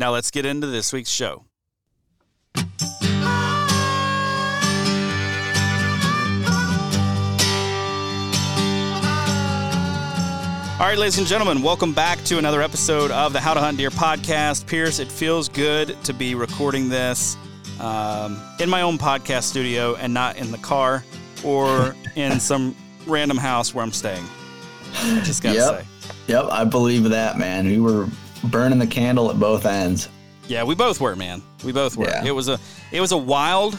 Now let's get into this week's show. All right, ladies and gentlemen, welcome back to another episode of the How to Hunt Deer podcast. Pierce, it feels good to be recording this um, in my own podcast studio and not in the car or in some random house where I'm staying. I just gotta yep. say. Yep, I believe that, man. We were burning the candle at both ends. Yeah, we both were, man. We both were. Yeah. It was a it was a wild,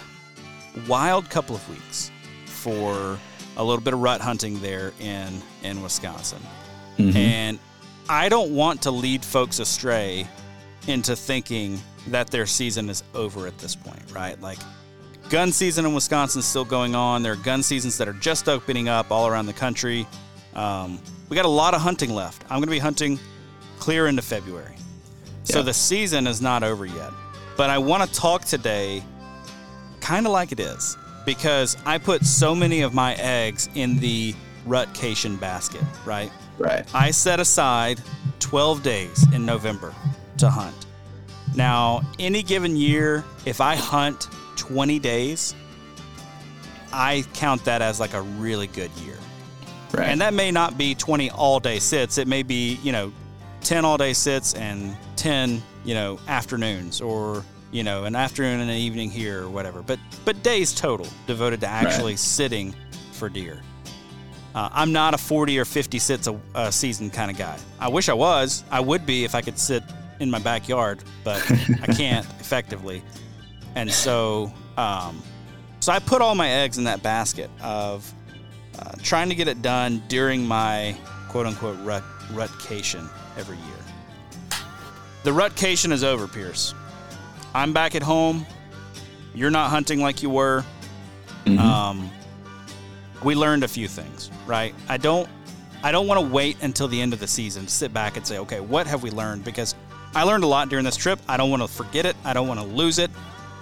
wild couple of weeks for a little bit of rut hunting there in in Wisconsin. Mhm. And I don't want to lead folks astray into thinking that their season is over at this point, right? Like gun season in Wisconsin is still going on. There are gun seasons that are just opening up all around the country. Um, we got a lot of hunting left. I'm going to be hunting clear into February. So the season is not over yet. But I want to talk today kind of like it is because I put so many of my eggs in the rutcation basket, right? Right. I set aside 12 days in November to hunt. Now, any given year, if I hunt 20 days, I count that as like a really good year. Right. And that may not be 20 all day sits. It may be, you know, 10 all day sits and 10, you know, afternoons or, you know, an afternoon and an evening here or whatever. But but days total devoted to actually sitting for deer. Uh, I'm not a 40 or 50 sits a, a season kind of guy. I wish I was. I would be if I could sit in my backyard, but I can't effectively. And so, um, so I put all my eggs in that basket of uh, trying to get it done during my quote unquote rut, rutcation every year. the rutcation is over, Pierce. I'm back at home. You're not hunting like you were. Mhm. Um, we learned a few things, right? I don't, I don't want to wait until the end of the season to sit back and say, okay, what have we learned? Because I learned a lot during this trip. I don't want to forget it. I don't want to lose it.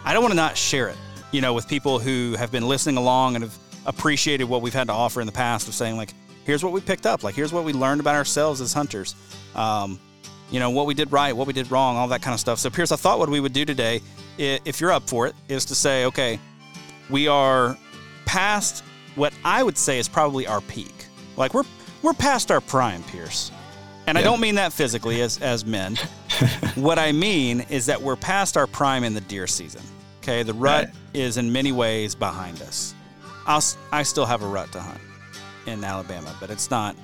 I don't want to not share it, you know, with people who have been listening along and have appreciated what we've had to offer in the past of saying like, here's what we picked up. Like, here's what we learned about ourselves as hunters. Um, you know, what we did right, what we did wrong, all that kind of stuff. So, Pierce, I thought what we would do today, if you're up for it, is to say, okay, we are past what I would say is probably our peak. Like we're we're past our prime, Pierce. And I don't mean that physically as as men. what I mean is that we're past our prime in the deer season. Okay, the rut Right. is in many ways behind us. I'll, I still have a rut to hunt in Alabama, but it's not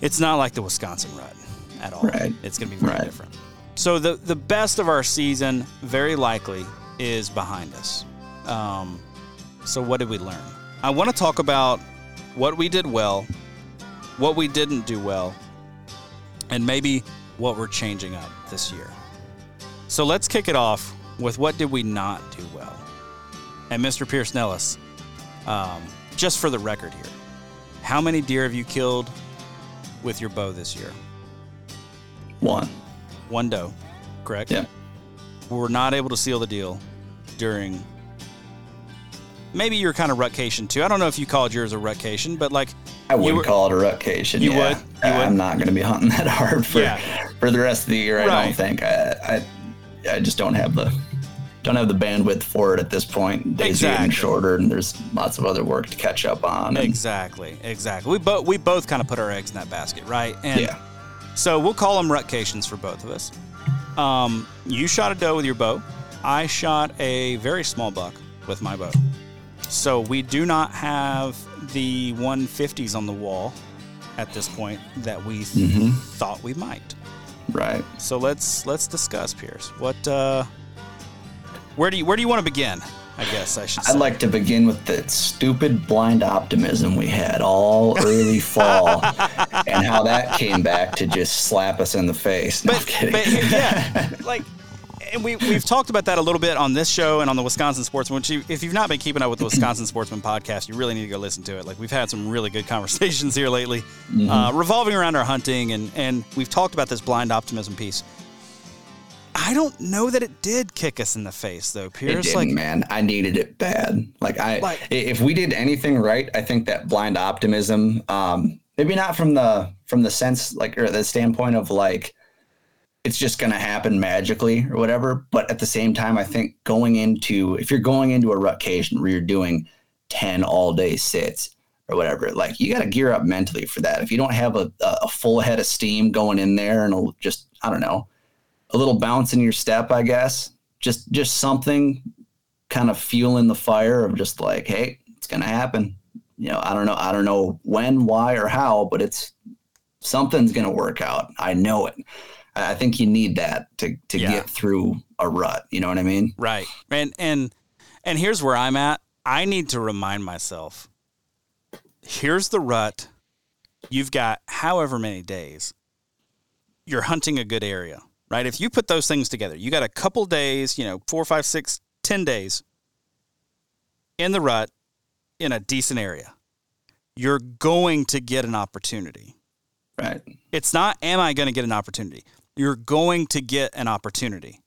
it's not like the Wisconsin rut at all. Right. It's going to be very Right. different. So the the best of our season very likely is behind us. Um, so what did we learn? I want to talk about what we did well, what we didn't do well, and maybe what we're changing up this year. So let's kick it off with what did we not do well? And Mr. Pierce Nelles, um, just for the record here, how many deer have you killed with your bow this year? One. One doe, correct? Yeah. We were not able to seal the deal during. Maybe you're kind of rutcation too. I don't know if you called yours a rutcation, but like I would were- call it a rutcation. You yeah. would? You would? I'm not going to be hunting that hard for Yeah. for the rest of the year. I Right. don't think. I, I I just don't have the don't have the bandwidth for it at this point. Days are Exactly. getting shorter, and there's lots of other work to catch up on. exactly, exactly. We both we both kind of put our eggs in that basket, right? And yeah. So we'll call them rutcations for both of us. Um, you shot a doe with your bow. I shot a very small buck with my bow. So we do not have the 150s on the wall at this point that we th- Mhm. thought we might. Right. So let's let's discuss, Pierce. What uh, where do you where do you want to begin? I guess I should. Say. I'd like to begin with the stupid blind optimism we had all early fall and how that came back to just slap us in the face. No, but, but yeah, like, and we we've talked about that a little bit on this show and on the Wisconsin Sportsman. Which, you, if you've not been keeping up with the Wisconsin Sportsman podcast, you really need to go listen to it. Like, we've had some really good conversations here lately, uh, revolving around our hunting, and and we've talked about this blind optimism piece. I don't know that it did kick us in the face, though, It Pierce. didn't, Like, man. I needed it bad. Like I, Like- if we did anything right, I think that blind optimism, um, maybe not from the from the sense like or the standpoint of like it's just gonna happen magically or whatever. But at the same time, I think going into if you're going into a rutcation where you're doing ten all day sits or whatever, like you got to gear up mentally for that. If you don't have a, a full head of steam going in there and just I don't know a little bounce in your step, I guess. Just just something kind of fueling the fire of just like, hey, it's gonna happen. You know, I don't know, I don't know when, why, or how, but it's something's gonna work out. I know it. I think you need that to to Yeah. get through a rut. You know what I mean? Right. And and and here's where I'm at. I need to remind myself. Here's the rut. You've got however many days. You're hunting a good area, right? If you put those things together, you got a couple days, you know, four, five, six, ten days in the rut in a decent area. You're going to get an opportunity. Right. It's not, am I going to get an opportunity? You're going to get an opportunity.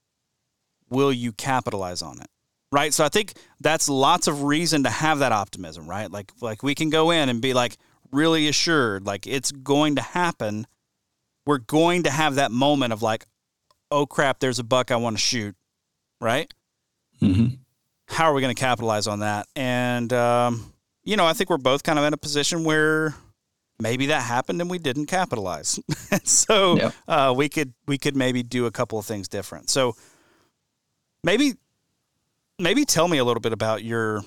Will you capitalize on it? Right. So I think that's lots of reason to have that optimism, right? Like, like we can go in and be like really assured, like it's going to happen. We're going to have that moment of like, oh crap, there's a buck I want to shoot, right? Mm-hmm. how are we going to capitalize on that? And um, you know, I think we're both kind of in a position where maybe that happened and we didn't capitalize. so Yep. uh, we could we could maybe do a couple of things different. So maybe maybe tell me a little bit about your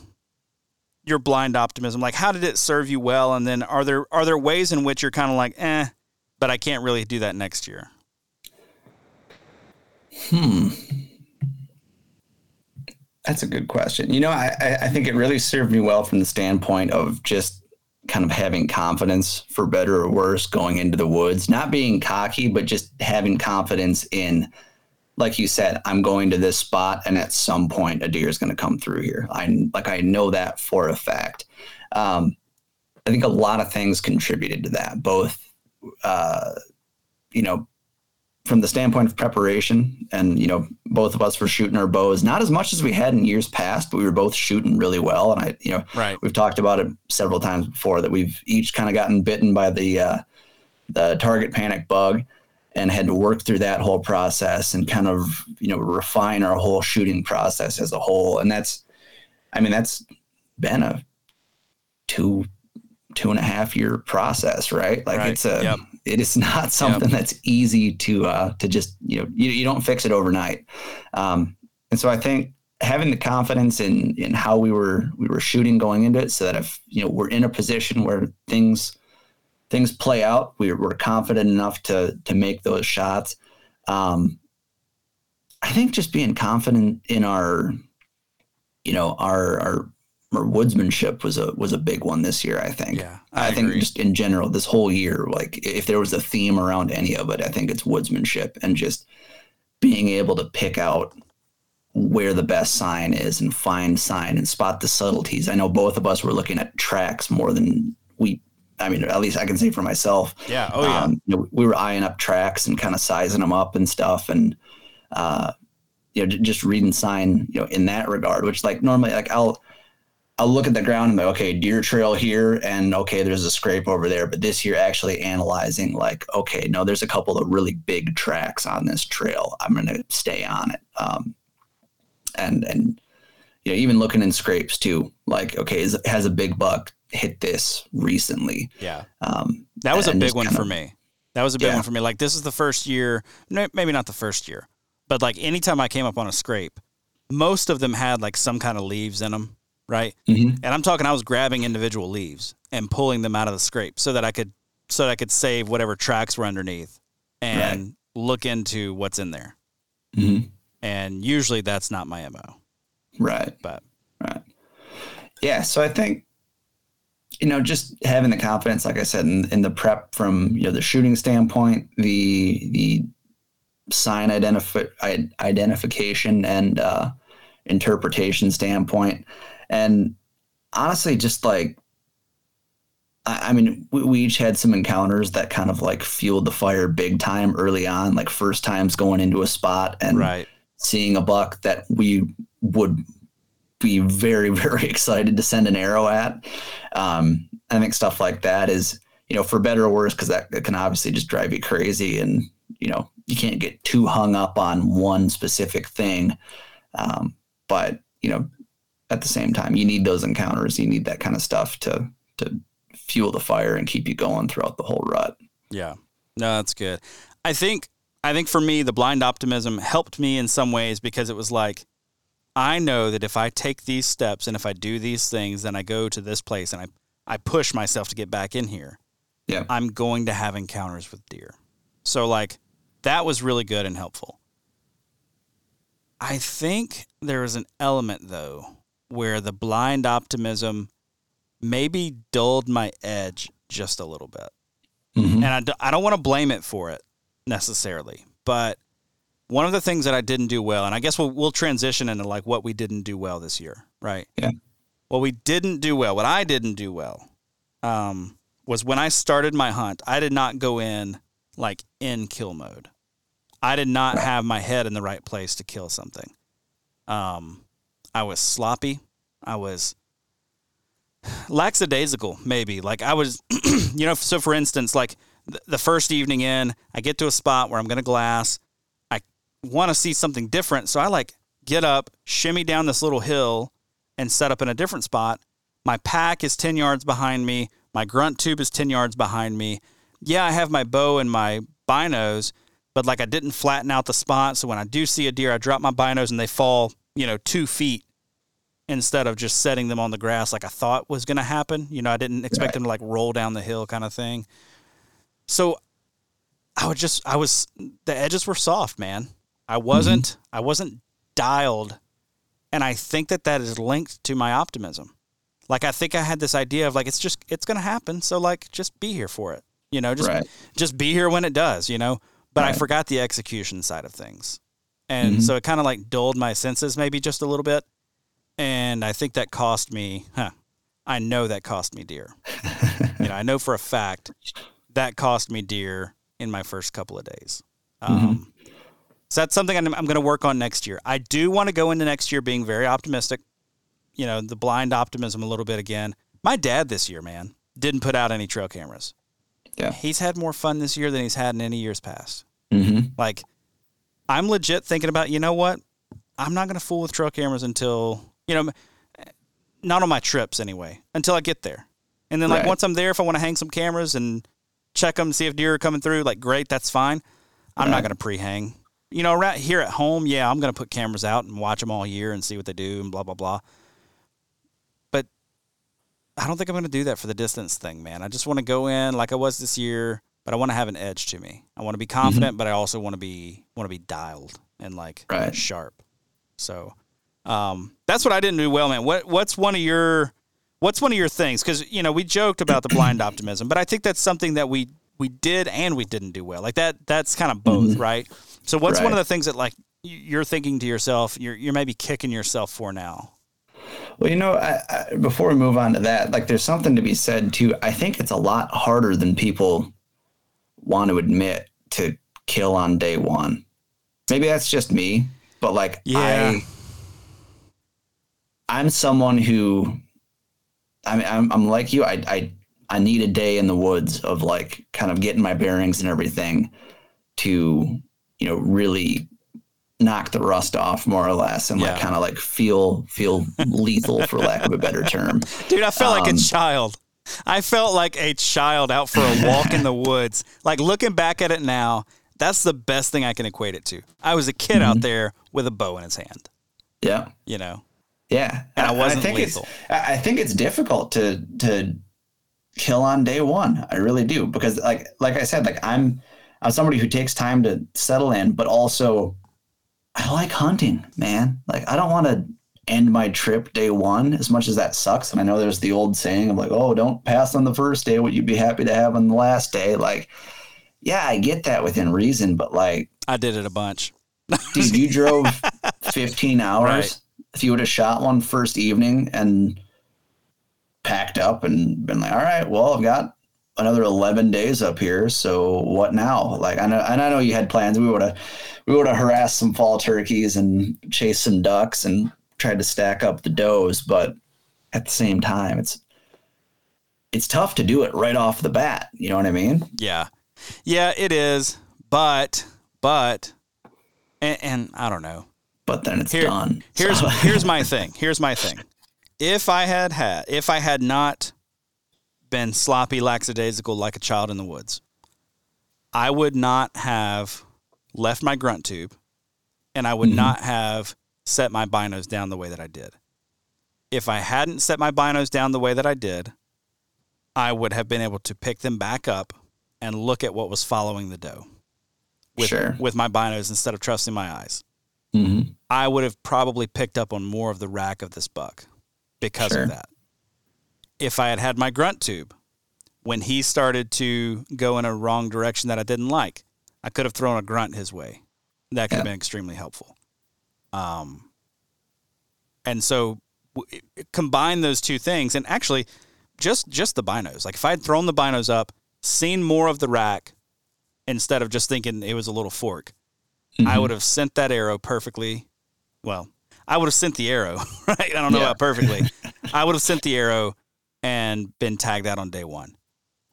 your blind optimism. Like, how did it serve you well? And then are there are there ways in which you're kind of like, eh, but I can't really do that next year? Hmm. That's a good question. You know, I, I think it really served me well from the standpoint of just kind of having confidence for better or worse going into the woods, not being cocky, but just having confidence in, like you said, I'm going to this spot and at some point a deer is going to come through here. I like, I know that for a fact. Um, I think a lot of things contributed to that, both, uh, you know, from the standpoint of preparation and you know both of us were shooting our bows not as much as we had in years past but we were both shooting really well and i you know right. we've talked about it several times before that we've each kind of gotten bitten by the uh, the target panic bug and had to work through that whole process and kind of you know refine our whole shooting process as a whole and that's i mean that's been a two two and a half year process right like Right. it's a Yep. it is not something that's easy to uh to just you know you, you don't fix it overnight um and so i think having the confidence in in how we were we were shooting going into it so that if you know we're in a position where things things play out we're, we're confident enough to to make those shots um i think just being confident in our you know our our woodsmanship was a was a big one this year i think Yeah, I, I think just in general, this whole year, like if there was a theme around any of it, I think it's woodsmanship and just being able to pick out where the best sign is and find sign and spot the subtleties. I know both of us were looking at tracks more than we. I mean, at least I can say for myself. Yeah. Oh yeah. Um, you know, we were eyeing up tracks and kind of sizing them up and stuff, and uh, you know, just reading sign, you know, in that regard. Which, like, normally, like I'll I'll look at the ground and be like, okay, deer trail here, and okay, there's a scrape over there. But this year, actually analyzing, like, okay, no, there's a couple of really big tracks on this trail. I'm gonna stay on it. Um, and and you know, even looking in scrapes too, like, okay, is, has a big buck hit this recently? yeah. Um, That was a big one kind for me. That was a big Yeah. one for me. Like this is the first year, maybe not the first year, but like anytime I came up on a scrape, most of them had like some kind of leaves in them, right? Mhm. And I'm talking, I was grabbing individual leaves and pulling them out of the scrape so that I could, so that I could save whatever tracks were underneath and look into what's in there. Mhm. And usually that's not my mo. Right. But Right. Yeah. So I think, you know, just having the confidence, like I said, in, in the prep from, you know, the shooting standpoint, the, the sign identifi- identification and, uh, interpretation standpoint. And honestly, just like, I, I mean, we, we each had some encounters that kind of like fueled the fire big time early on, like first times going into a spot and right. seeing a buck that we would be very very excited to send an arrow at um, i think stuff like that is you know for better or worse because that, that can obviously just drive you crazy and you know you can't get too hung up on one specific thing um, but you know at the same time you need those encounters you need that kind of stuff to to fuel the fire and keep you going throughout the whole rut Yeah. No, that's good. I think I think for me the blind optimism helped me in some ways because it was like I know that if I take these steps and if I do these things then I go to this place and I I push myself to get back in here. Yeah. I'm going to have encounters with deer. So like that was really good and helpful. I think there was an element though where the blind optimism maybe dulled my edge just a little bit. Mhm. and I, d- I don't want to blame it for it necessarily but one of the things that i didn't do well and i guess we'll, we'll transition into like what we didn't do well this year right? Yeah. what we didn't do well what i didn't do well um, was when i started my hunt i did not go in like in kill mode. I did not have my head in the right place to kill something. Um, i was sloppy. I was lackadaisical maybe. Like i was you know so for instance like th- the first evening in i get to a spot where i'm going to glass. I want to see something different so i like get up shimmy down this little hill and set up in a different spot. My pack is 10 yards behind me. My grunt tube is 10 yards behind me. Yeah i have my bow and my binos but like i didn't flatten out the spot so when i do see a deer i drop my binos and they fall you know two feet instead of just setting them on the grass like I thought was going to happen. You know, I didn't expect Right. them to like roll down the hill kind of thing. So I would just, I was, the edges were soft, man. I wasn't, I wasn't dialed. And I think that that is linked to my optimism. like I think I had this idea of like it's just it's gonna happen, so like just be here for it. You know, just Right. just be here when it does. You know, but I forgot the execution side of things, and Mhm. so it kind of like dulled my senses maybe just a little bit, and I think that cost me. Huh, I know that cost me dear. you know, I know for a fact that cost me dear in my first couple of days. Um, So that's something I'm, I'm going to work on next year. I do want to go into next year being very optimistic. You know, the blind optimism a little bit again. My dad this year, man, didn't put out any trail cameras. Yeah. He's had more fun this year than he's had in any years past. Mm-hmm. Like, I'm legit thinking about, you know what? I'm not going to fool with trail cameras until, you know, eh, not on my trips anyway, until I get there. And then, like, Right. once I'm there, if I want to hang some cameras and check them, see if deer are coming through, like, great, that's fine. I'm not going to pre hang. You know, right here at home, yeah, I'm going to put cameras out and watch them all year and see what they do and blah, blah, blah. But I don't think I'm going to do that for the distance thing, man. I just want to go in like I was this year, but I want to have an edge to me. I want to be mm-hmm. confident, but I also want to be want to be dialed and like Right. sharp. So um, that's what I didn't do well, man. What what's one of your what's one of your things? Because you know we joked about the blind optimism, but I think that's something that we we did and we didn't do well. Like that that's kind of both, right? So what's one of the things that like you're thinking to yourself, you're you're maybe kicking yourself for now? Well, you know, I, I, before we move on to that, like there's something to be said too. I think it's a lot harder than people want to admit to kill on day one. Maybe that's just me, but like Yeah. I, I'm someone who, I mean, I'm, I'm like you. I, I, I need a day in the woods of like kind of getting my bearings and everything to, you know, really knock the rust off more or less and Yeah. like kind of like feel feel lethal for lack of a better term. Dude, I felt like a Um, child. I felt like a child out for a walk in the woods. Like looking back at it now, that's the best thing I can equate it to. I was a kid Mm-hmm. out there with a bow in his hand, Yeah. you know. Yeah, And I wasn't think lethal. It's, I I think it's difficult to to kill on day one. I really do because, like like I said, like I'm I'm somebody who takes time to settle in, but also I like hunting, man. Like I don't want to end my trip day one as much as that sucks. And I know there's the old saying of like, oh, don't pass on the first day what you'd be happy to have on the last day. Like, yeah, I get that within reason, but like I did it a bunch. dude, you drove 15 hours. Right. If you would have shot one first evening and packed up and been like, all right, well, I've got another 11 days up here. So what now? Like, I know, and I know you had plans. We would have, we would have harassed some fall turkeys and chased some ducks and tried to stack up the does. But at the same time, it's, it's tough to do it right off the bat. You know what I mean? Yeah. Yeah, it is. But, but, and, and I don't know. But then it's Here- done. Here's So- here's my thing. Here's my thing. If I had had, if I had not been sloppy, lackadaisical like a child in the woods, I would not have left my grunt tube, and I would Mhm. not have set my binos down the way that I did. If I hadn't set my binos down the way that I did, I would have been able to pick them back up and look at what was following the doe with Sure. with my binos instead of trusting my eyes. Mhm. I would have probably picked up on more of the rack of this buck because Sure. of that. If I had had my grunt tube, when he started to go in a wrong direction that I didn't like, I could have thrown a grunt his way. That could have been extremely helpful. Um, and so w- combine those two things, and actually, just just the binos. Like if I had thrown the binos up, seen more of the rack, instead of just thinking it was a little fork, I Mhm. would have sent that arrow perfectly. Well, I would have sent the arrow, right? I don't know Yeah. about perfectly. I would have sent the arrow and been tagged out on day one.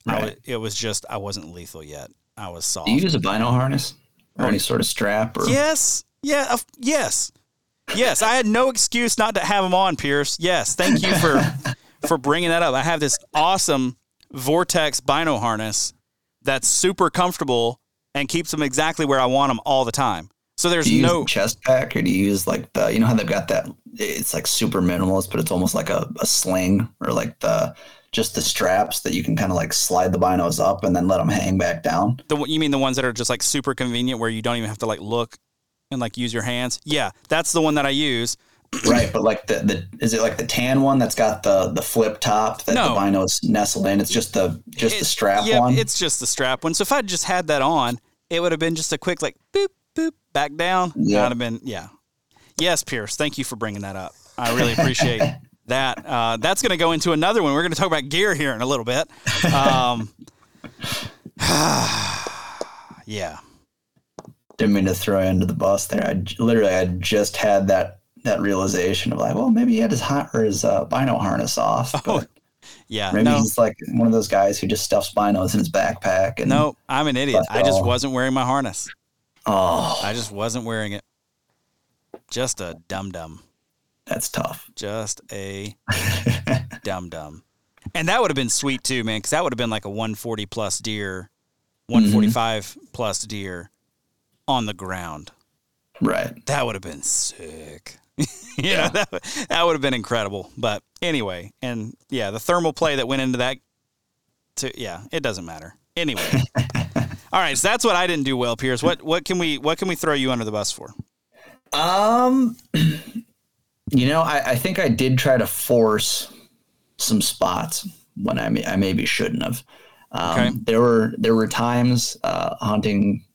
I Right. wa- it was just I wasn't lethal yet. I was soft. Do you use a bino harness or any sort of strap or Yes. Yeah. Of, yes. Yes. I had no excuse not to have them on, Pierce. Yes. Thank you for for bringing that up. I have this awesome Vortex Bino harness that's super comfortable and keeps them exactly where I want them all the time. So there's do you no chest pack or do you use like the you know how they've got that it's like super minimalist but it's almost like a, a sling or like the just the straps that you can kind of like slide the binos up and then let them hang back down the you mean the ones that are just like super convenient where you don't even have to like look and like use your hands. Yeah, that's the one that I use. Right, but like the, the is it like the tan one that's got the the flip top that No. the bino's nestled in? It's just the just the strap yeah, one. It's just the strap one. So if I just had that on, it would have been just a quick like boop boop back down. Yeah. That'd have been yeah. Yes, Pierce. Thank you for bringing that up. I really appreciate that. Uh, that's going to go into another one. We're going to talk about gear here in a little bit. Um, yeah. Didn't mean to throw you under the bus there. I literally I just had that that realization of like, well, maybe he had his hot or his uh, bino harness off, but Oh, Yeah. maybe no. he's like one of those guys who just stuffs binos in his backpack. And No, I'm an idiot. I just all. wasn't wearing my harness. oh, I just wasn't wearing it. Just a dum dum. that's tough. Just a dum dum. And that would have been sweet too, man, because that would have been like a 140 plus deer, 145 plus deer on the ground. right. That would have been sick. you know, that, would- that would have been incredible. But anyway, and yeah, the thermal play that went into that, to, yeah, it doesn't matter. Anyway. All right, so that's what I didn't do well, Pierce. What what can we what can we throw you under the bus for? Um, you know, I, I think I did try to force some spots when I may, I maybe shouldn't have. Um, Okay. There were there were times uh, hunting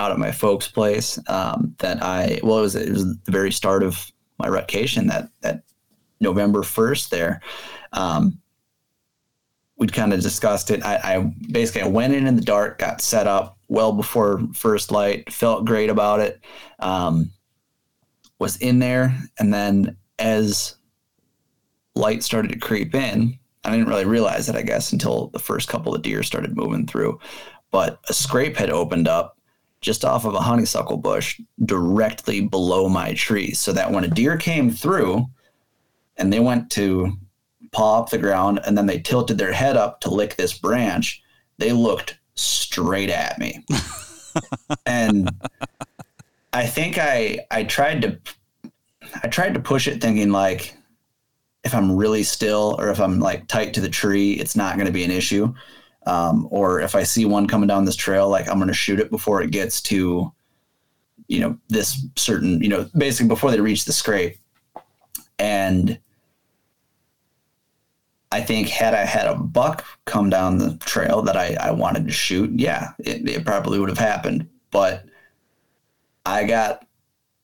out at my folks' place um, that I well it was it was the very start of my rutcation that that November first there. Um, we'd kind of discussed it. I, I basically I went in in the dark, got set up well before first light, felt great about it. Um, was in there, and then as light started to creep in, I didn't really realize it, I guess, until the first couple of deer started moving through. But a scrape had opened up just off of a honeysuckle bush directly below my tree, so that when a deer came through, and they went to paw up the ground, and then they tilted their head up to lick this branch, they looked straight at me. and I think I I tried to I tried to push it thinking like if I'm really still or if I'm like tight to the tree, it's not going to be an issue. Um, or if I see one coming down this trail, like I'm going to shoot it before it gets to, you know, this certain, you know, basically before they reach the scrape. And I think had I had a buck come down the trail that I, I wanted to shoot, yeah, it, it probably would have happened. But I got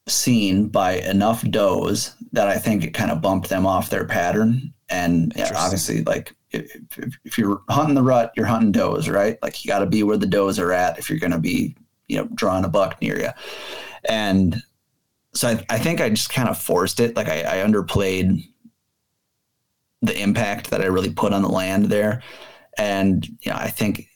seen by enough does that I think it kind of bumped them off their pattern. And yeah, obviously, like if, if, you're hunting the rut, you're hunting does, right? Like you got to be where the does are at if you're going to be, you know, drawing a buck near you. And so I, I think I just kind of forced it. Like I, I underplayed the impact that I really put on the land there. And, you know, I think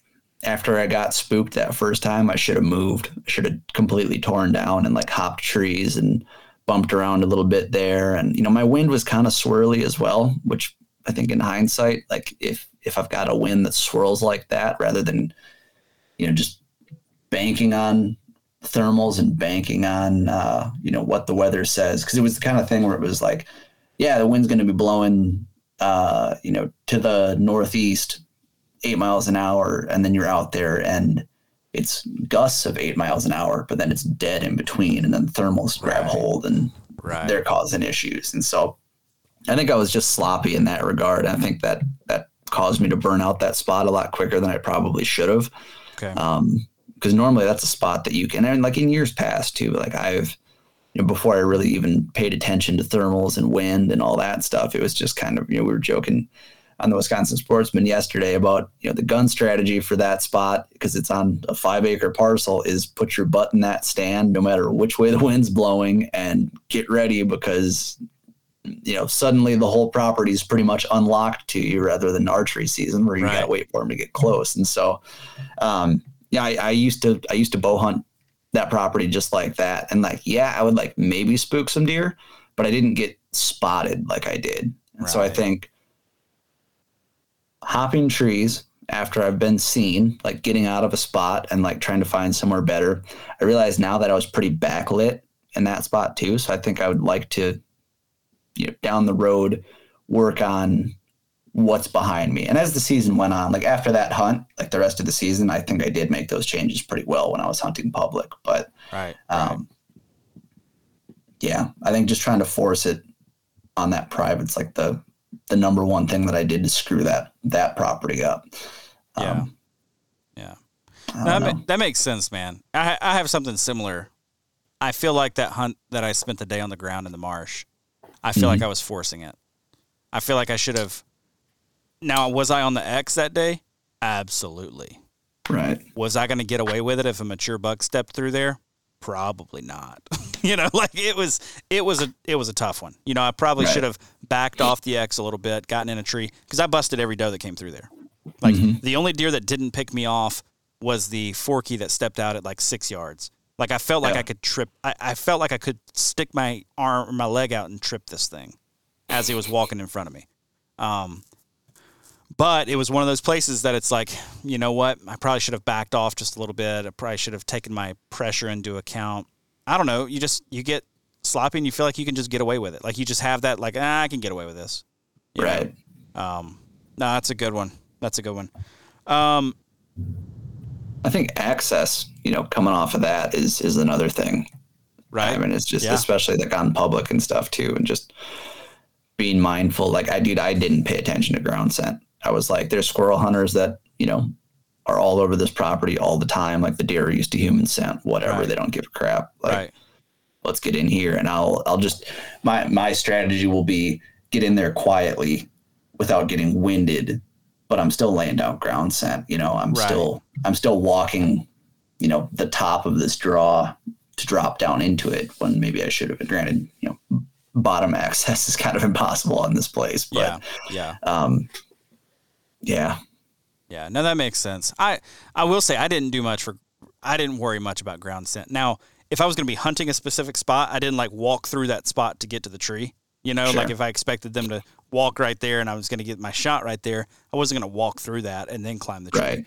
after I got spooked that first time, I should have moved. I should have completely torn down and like hopped trees and bumped around a little bit there. And you know, my wind was kind of swirly as well, which I think in hindsight, like if if I've got a wind that swirls like that, rather than you know just banking on thermals and banking on uh, you know what the weather says, because it was the kind of thing where it was like, yeah, the wind's going to be blowing, uh, you know, to the northeast eight miles an hour, and then you're out there and it's gusts of eight miles an hour, but then it's dead in between, and then thermals grab Right. hold and Right. they're causing issues. And so I think I was just sloppy in that regard. I think that that caused me to burn out that spot a lot quicker than I probably should have. Okay. Um, because normally that's a spot that you can, and like in years past too, like I've, you know, before I really even paid attention to thermals and wind and all that stuff, it was just kind of, you know, we were joking on the Wisconsin Sportsman yesterday about, you know, the gun strategy for that spot because it's on a five acre parcel is put your butt in that stand no matter which way the wind's blowing and get ready because you know, suddenly the whole property is pretty much unlocked to you rather than archery season where you Right. gotta wait for them to get close. And so, um, yeah, I, I used to, I used to bow hunt that property just like that. And like, yeah, I would like maybe spook some deer, but I didn't get spotted like I did. And so I think hopping trees after I've been seen, like getting out of a spot and like trying to find somewhere better, I realized now that I was pretty backlit in that spot too. So I think I would like to, you know, down the road work on what's behind me. And as the season went on, like after that hunt, like the rest of the season, I think I did make those changes pretty well when I was hunting public. But right. right. um, yeah, I think just trying to force it on that private's like the the number one thing that I did to screw that that property up. Yeah. Um, yeah. That, ma- that makes sense, man. I I have something similar. I feel like that hunt that I spent the day on the ground in the marsh. I feel mm-hmm. like I was forcing it. I feel like I should have. Now, was I on the X that day? Absolutely. Right. Was I going to get away with it if a mature buck stepped through there? Probably not. you know, like it was it was a it was a tough one. You know, I probably right. should have backed off the X a little bit, gotten in a tree because I busted every doe that came through there. Like mm-hmm. the only deer that didn't pick me off was the forky that stepped out at like six yards. Like I felt like yeah. I could trip. I, I felt like I could stick my arm or my leg out and trip this thing as he was walking in front of me. Um, but it was one of those places that it's like, you know what? I probably should have backed off just a little bit. I probably should have taken my pressure into account. I don't know. You just you get sloppy and you feel like you can just get away with it. Like you just have that like ah, I can get away with this. You right. Um, no, that's a good one. That's a good one. Um, I think access, you know, coming off of that is is another thing. Right. I mean, it's just yeah. especially like on public and stuff too, and just being mindful. Like I did, I didn't pay attention to ground scent. I was like, there's squirrel hunters that, you know, are all over this property all the time. Like the deer are used to human scent, whatever. Right. They don't give a crap. Like, right. let's get in here. And I'll, I'll just, my, my strategy will be get in there quietly without getting winded, but I'm still laying down ground scent. You know, I'm right. still, I'm still walking, you know, the top of this draw to drop down into it when maybe I should have been granted, you know, bottom access is kind of impossible on this place. But, yeah. Yeah. Um, yeah. Yeah. No, that makes sense. I I will say I didn't do much for. I didn't worry much about ground scent. Now, if I was going to be hunting a specific spot, I didn't like walk through that spot to get to the tree. You know, sure. like if I expected them to walk right there and I was going to get my shot right there, I wasn't going to walk through that and then climb the tree. Right.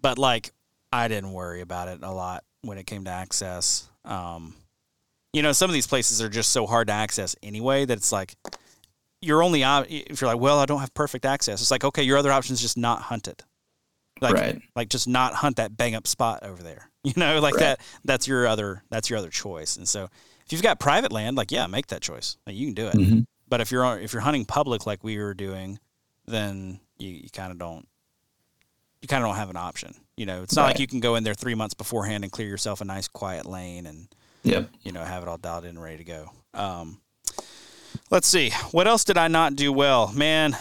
But like, I didn't worry about it a lot when it came to access. Um, you know, some of these places are just so hard to access anyway that it's like your only op- if you're like, well, I don't have perfect access. It's like, okay, your other option is just not hunt it. Like, right. like just not hunt that bang up spot over there. You know, like right. that. That's your other. That's your other choice. And so, if you've got private land, like yeah, make that choice. Like, you can do it. Mm-hmm. But if you're if you're hunting public like we were doing, then you, you kind of don't. You kind of don't have an option. You know, it's not right. like you can go in there three months beforehand and clear yourself a nice quiet lane and, yep. you know, have it all dialed in and ready to go. Um, Let's see. What else did I not do well? Man,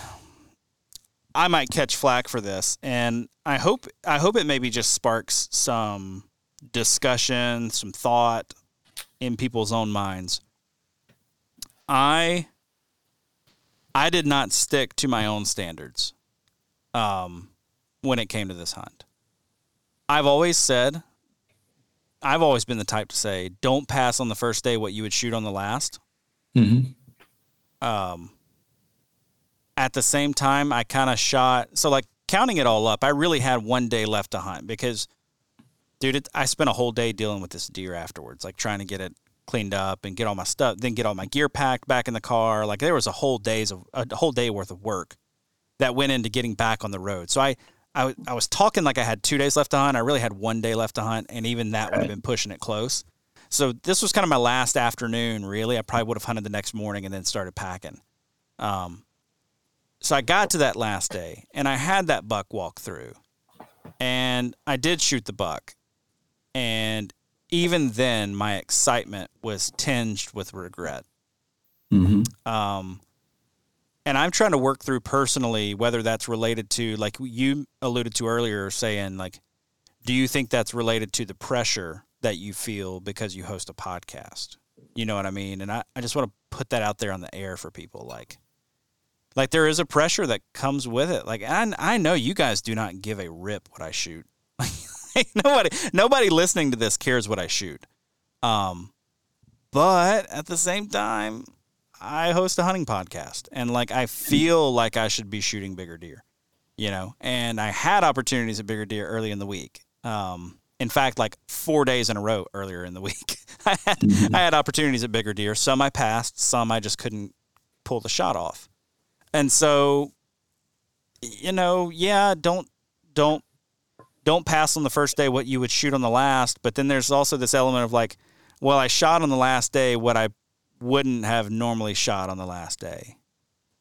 I might catch flack for this, and I hope I hope it maybe just sparks some discussion, some thought in people's own minds. I I did not stick to my own standards um, when it came to this hunt. I've always said, I've always been the type to say, don't pass on the first day what you would shoot on the last. Mm-hmm. Um, at the same time, I kind of shot. So, like, counting it all up, I really had one day left to hunt because, dude, it, I spent a whole day dealing with this deer afterwards, like trying to get it cleaned up and get all my stuff, then get all my gear packed back in the car. Like, there was a whole days of a whole day worth of work that went into getting back on the road. So I, I, I was talking like I had two days left to hunt. I really had one day left to hunt, and even that would have been pushing it close. So this was kind of my last afternoon, really. I probably would have hunted the next morning and then started packing. Um, so I got to that last day and I had that buck walk through and I did shoot the buck. And even then, my excitement was tinged with regret. Mm-hmm. Um, and I'm trying to work through personally whether that's related to, like you alluded to earlier, saying, like, do you think that's related to the pressure that you feel because you host a podcast. You know what I mean? And I, I just want to put that out there on the air for people. Like, like there is a pressure that comes with it. Like, I, I know you guys do not give a rip what I shoot. Like, nobody, nobody listening to this cares what I shoot. Um, but at the same time, I host a hunting podcast and like I feel like I should be shooting bigger deer, you know, and I had opportunities at bigger deer early in the week. Um, in fact, like four days in a row earlier in the week. I had mm-hmm. I had opportunities at bigger deer. Some I passed, some I just couldn't pull the shot off. And so, you know, yeah, don't don't don't pass on the first day what you would shoot on the last. But then there's also this element of like, well, I shot on the last day what I wouldn't have normally shot on the last day.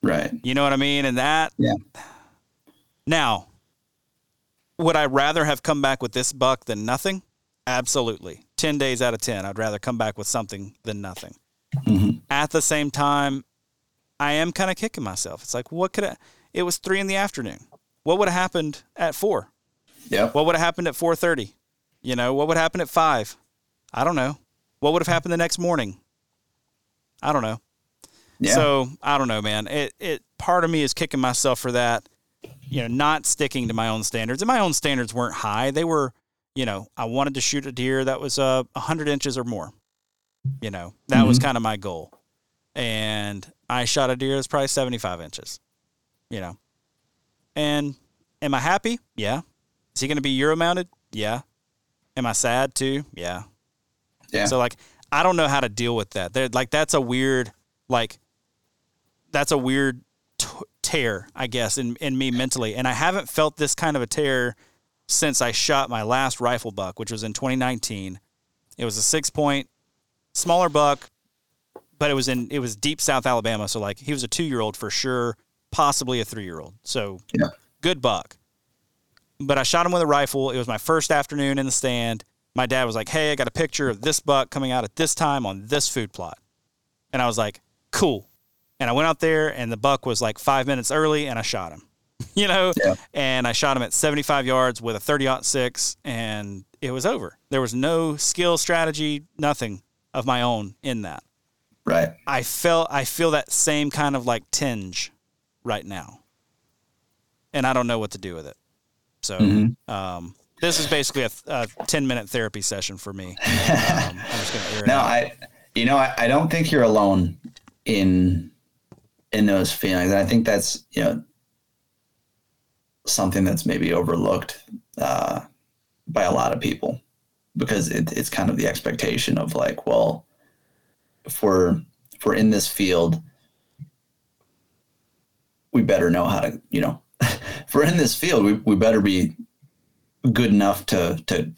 Right. You know what I mean? And that. Yeah. Now, would I rather have come back with this buck than nothing? Absolutely. 10 days out of 10, I'd rather come back with something than nothing. Mhm. At the same time, I am kind of kicking myself. It's like, what could I? It was three in the afternoon. What would have happened at four? Yep. What would have happened at 4:30? You know, what would happen at 5? I don't know. What would have happened the next morning? I don't know. Yeah. So, I don't know, man. It it part of me is kicking myself for that, you know, not sticking to my own standards. And my own standards weren't high. They were, you know, I wanted to shoot a deer that was uh 100 inches or more. You know, that was Mhm. kind of my goal. And I shot a deer that's probably 75 inches. You know. And am I happy? Yeah. Is he going to be Euro mounted? Yeah. Am I sad too? Yeah. yeah. So like, I don't know how to deal with that. They're, like that's a weird, like, that's a weird t- tear, I guess, in in me mentally. And I haven't felt this kind of a tear since I shot my last rifle buck, which was in 2019. It was a six point, smaller buck, but it was in it was deep South Alabama. So like, he was a two year old for sure, possibly a three year old. So Yeah. good buck. But I shot him with a rifle. It was my first afternoon in the stand. My dad was like, "Hey, I got a picture of this buck coming out at this time on this food plot," and I was like, "Cool." And I went out there, and the buck was like five minutes early, and I shot him. you know, Yeah. and I shot him at 75 yards with a 30 six, and it was over. There was no skill, strategy, nothing of my own in that. right. I felt I feel that same kind of like tinge right now, and I don't know what to do with it. So Mhm. um, this is basically a, a ten minute therapy session for me. Um, I'm just gonna air No, out. I, you know, I, I don't think you're alone in in those feelings. And I think that's you know something that's maybe overlooked uh, by a lot of people because it, it's kind of the expectation of like, well, if we're if we're in this field, we better know how to, you know, if we're in this field, we, we better be good enough to to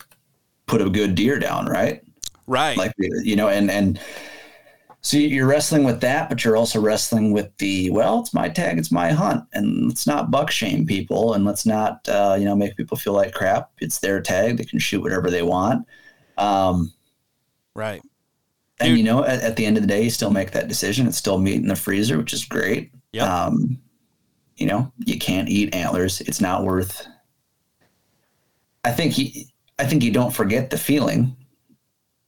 put a good deer down, right? right. like you know and and so you're wrestling with that but you're also wrestling with the well it's my tag it's my hunt and let's not buck shame people and let's not uh, you know make people feel like crap it's their tag they can shoot whatever they want um, right. and Dude. you know at, at the end of the day you still make that decision it's still meat in the freezer which is great Yep. um, you know you can't eat antlers. It's not worth i think he i think you don't forget the feeling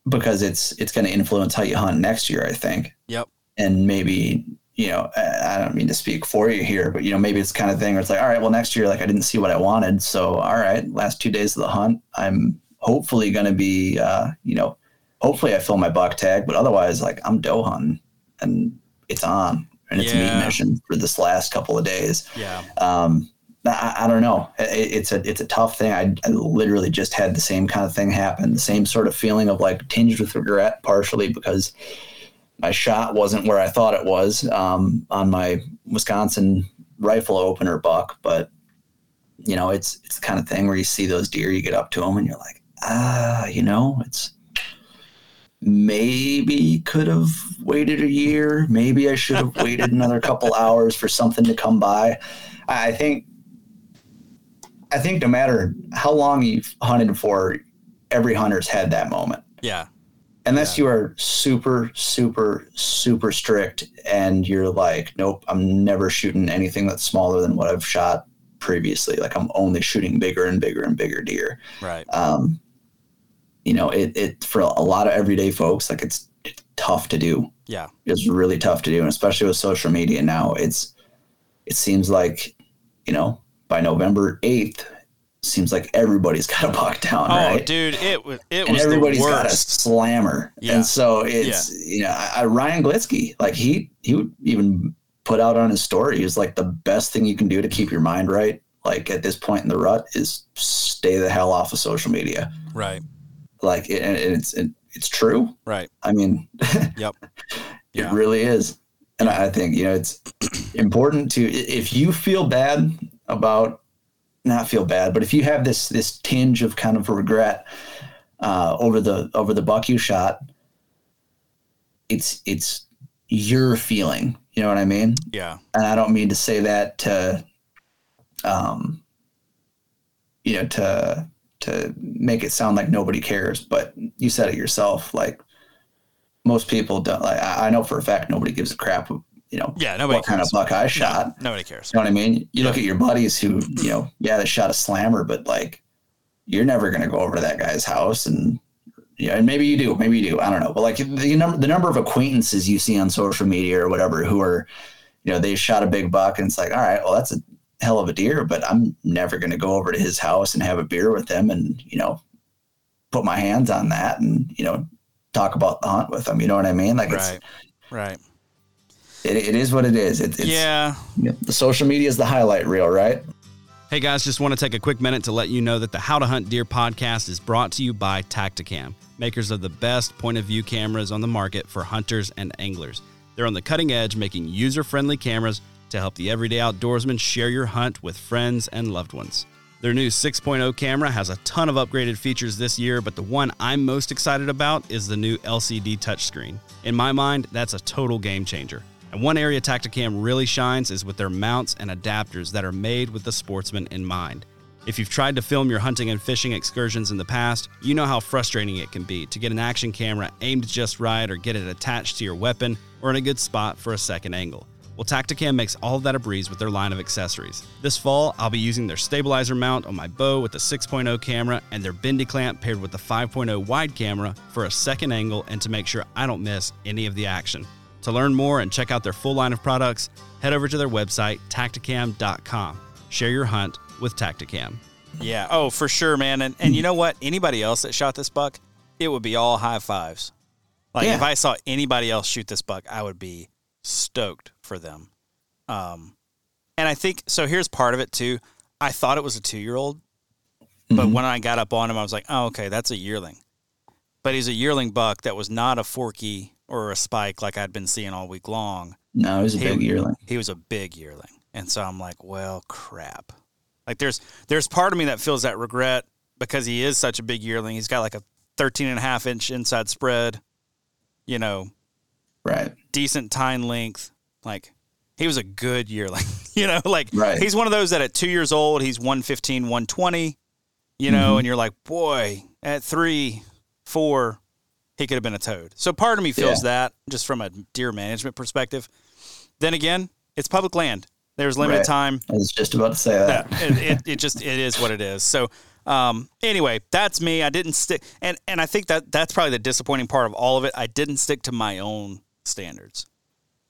because it's it's going to influence how you hunt next year i think. Yep. and maybe you know I I don't mean to speak for you here but you know maybe it's kind of thing where it's like all right well next year like i didn't see what i wanted so all right last two days of the hunt i'm hopefully going to be uh you know hopefully i fill my buck tag but otherwise like i'm doe hunting and it's on and it's a Yeah. meat mission for this last couple of days Yeah. um I, I don't know. It, it's a it's a tough thing. I, I literally just had the same kind of thing happen. The same sort of feeling of like tinged with regret, partially because my shot wasn't where I thought it was um, on my Wisconsin rifle opener buck. But you know, it's it's the kind of thing where you see those deer, you get up to them, and you're like, ah, you know, it's maybe could have waited a year. Maybe I should have waited another couple hours for something to come by. I think I think no matter how long you've hunted for, every hunter's had that moment. Yeah. Unless you are super, super, super strict and you're like, nope, I'm never shooting anything that's smaller than what I've shot previously. Like I'm only shooting bigger and bigger and bigger deer. Right. Um, you know, it, it for a lot of everyday folks, like it's, it's tough to do Yeah. It's really tough to do, and especially with social media now. It's it seems like you know by November eighth, seems like everybody's got a buck down, Oh, right? dude, it was it and was the everybody's got a worst. slammer, Yeah. and so it's you know I, I- Ryan Glitsky, like he he would even put out on his story, he was like the best thing you can do to keep your mind right, like at this point in the rut, is stay the hell off of social media. Right. Like it, and it's it, it's true. Right. I mean, Yep. It Yeah. really is. And I think, you know, it's important to if you feel bad about not feel bad, but if you have this this tinge of kind of regret uh, over the over the buck you shot, it's it's your feeling. You know what I mean? Yeah. And I don't mean to say that to, um, you know, to to make it sound like nobody cares, but you said it yourself. Like most people don't. Like I know for a fact nobody gives a crap. You know, Yeah. Nobody what kind of buck I shot. Nobody cares. You know what I mean? You look at your buddies who, you know, yeah, they shot a slammer, but like, you're never gonna go over to that guy's house and. Yeah, and maybe you do, maybe you do. I don't know, but like the number, the number of acquaintances you see on social media or whatever who are, you know, they shot a big buck, and it's like, all right, well, that's a hell of a deer, but I'm never going to go over to his house and have a beer with him, and you know, put my hands on that, and you know, talk about the hunt with him. You know what I mean? Like, Right. Right. it's it, it is what it is. It, it's Yeah. you know, the social media is the highlight reel, right? Hey guys, just want to take a quick minute to let you know that the How to Hunt Deer podcast is brought to you by Tactacam, makers of the best point of view cameras on the market for hunters and anglers. They're on the cutting edge, making user friendly cameras to help the everyday outdoorsman share your hunt with friends and loved ones. Their new 6.0 camera has a ton of upgraded features this year, but the one I'm most excited about is the new LCD touchscreen. In my mind, that's a total game changer. And one area Tactacam really shines is with their mounts and adapters that are made with the sportsman in mind. If you've tried to film your hunting and fishing excursions in the past, you know how frustrating it can be to get an action camera aimed just right or get it attached to your weapon or in a good spot for a second angle. Well, Tactacam makes all of that a breeze with their line of accessories. This fall, I'll be using their stabilizer mount on my bow with the 6.0 camera and their bendy clamp paired with the 5.0 wide camera for a second angle and to make sure I don't miss any of the action. To learn more and check out their full line of products, head over to their website, tactacam.com. Share your hunt with Tactacam. Yeah. Oh, for sure, man. And and you know what? Anybody else that shot this buck, it would be all high fives. Like Yeah. if I saw anybody else shoot this buck, I would be stoked for them. Um, and I think so. Here's part of it too. I thought it was a two year old, but Mhm. when I got up on him, I was like, oh, okay, that's a yearling. But he's a yearling buck that was not a forky or a spike like I'd been seeing all week long. No, he was a He- big yearling. He was a big yearling. And so I'm like, well, crap. Like there's there's part of me that feels that regret because he is such a big yearling. He's got like a 13 and a half inch inside spread, you know, Right. decent tine length. Like he was a good yearling, you know, like Right. he's one of those that at two years old, he's 115, 120, you know, Mhm. and you're like, boy, at three, four, he could have been a toad. So part of me feels that just from a deer management perspective. Then again, it's public land. There's limited Right. time. I was just about to say that. Yeah, it, it, it just it is what it is. So um, anyway, that's me. I didn't stick, and and I think that that's probably the disappointing part of all of it. I didn't stick to my own standards,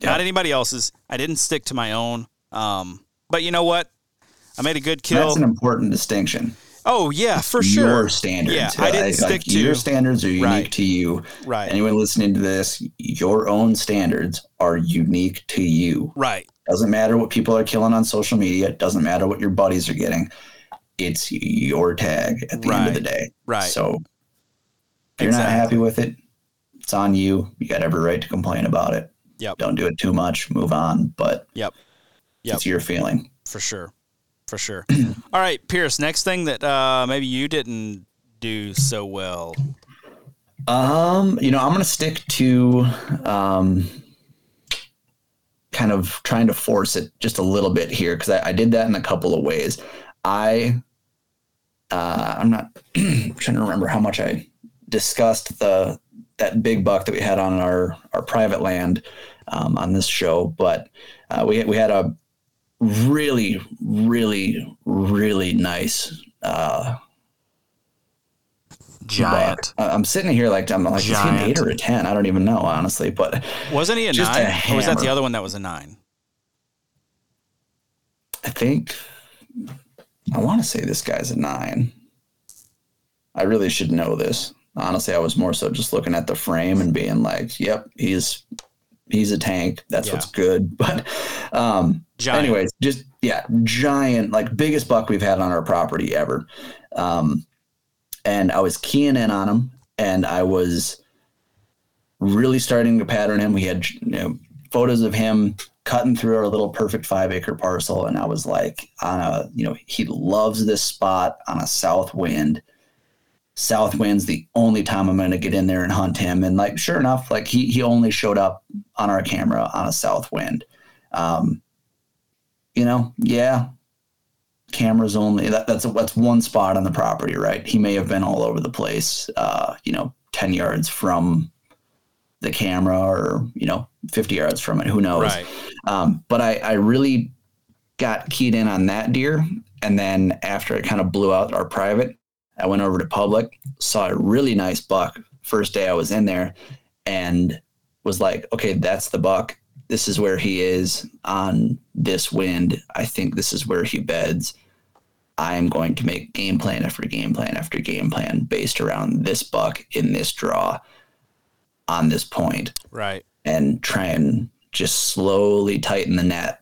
Not anybody else's. I didn't stick to my own. Um, but you know what? I made a good kill. That's an important distinction. oh yeah, for Your sure. standards. Yeah, I didn't stick like, to your standards are unique Right. to you. right, Anyone listening to this, your own standards are unique to you. right, Doesn't matter what people are killing on social media. It doesn't matter what your buddies are getting. It's your tag at the end of the day. right. So if you're not happy with it, it's on you. You got every right to complain about it. Yep. Don't do it too much. Move on. But Yep. Yep. it's your feeling. for sure, for sure. all right, Pierce. Next thing that uh, maybe you didn't do so well. Um, you know, I'm gonna stick to um kind of trying to force it just a little bit here because I, I did that in a couple of ways. I uh I'm not trying to remember how much I discussed the that big buck that we had on our our private land um, on this show, but uh, we we had a really really really nice uh Giant. buck. I'm sitting here like I'm like is he an eight or a ten? I don't even know honestly, but Wasn't he a Just a nine? or was that the other one that was a nine? I think I want to say this guy's a nine. I really should know this. Honestly, I was more so just looking at the frame and being like, "Yep, he's he's a tank. That's Yeah. what's good." But um, Giant. anyways, just yeah, giant, like biggest buck we've had on our property ever. Um, and I was keying in on him, and I was really starting to pattern him. We had you know photos of him cutting through our little perfect five acre parcel, and I was like, on a you know he loves this spot on a south wind. South wind's the only time I'm going to get in there and hunt him. And like, sure enough, like he he only showed up on our camera on a south wind. Um, you know, yeah, cameras only. That, that's that's one spot on the property, right? He may have been all over the place. Uh, you know, ten yards from the camera, or you know, fifty yards from it. Who knows? Right. Um, but I, I really got keyed in on that deer, and then after it kind of blew out our private, I went over to public, saw a really nice buck first day I was in there, and was like, okay, that's the buck. This is where he is on this wind. I think this is where he beds. I'm going to make game plan after game plan after game plan based around this buck in this draw on this point Right. and try and just slowly tighten the net.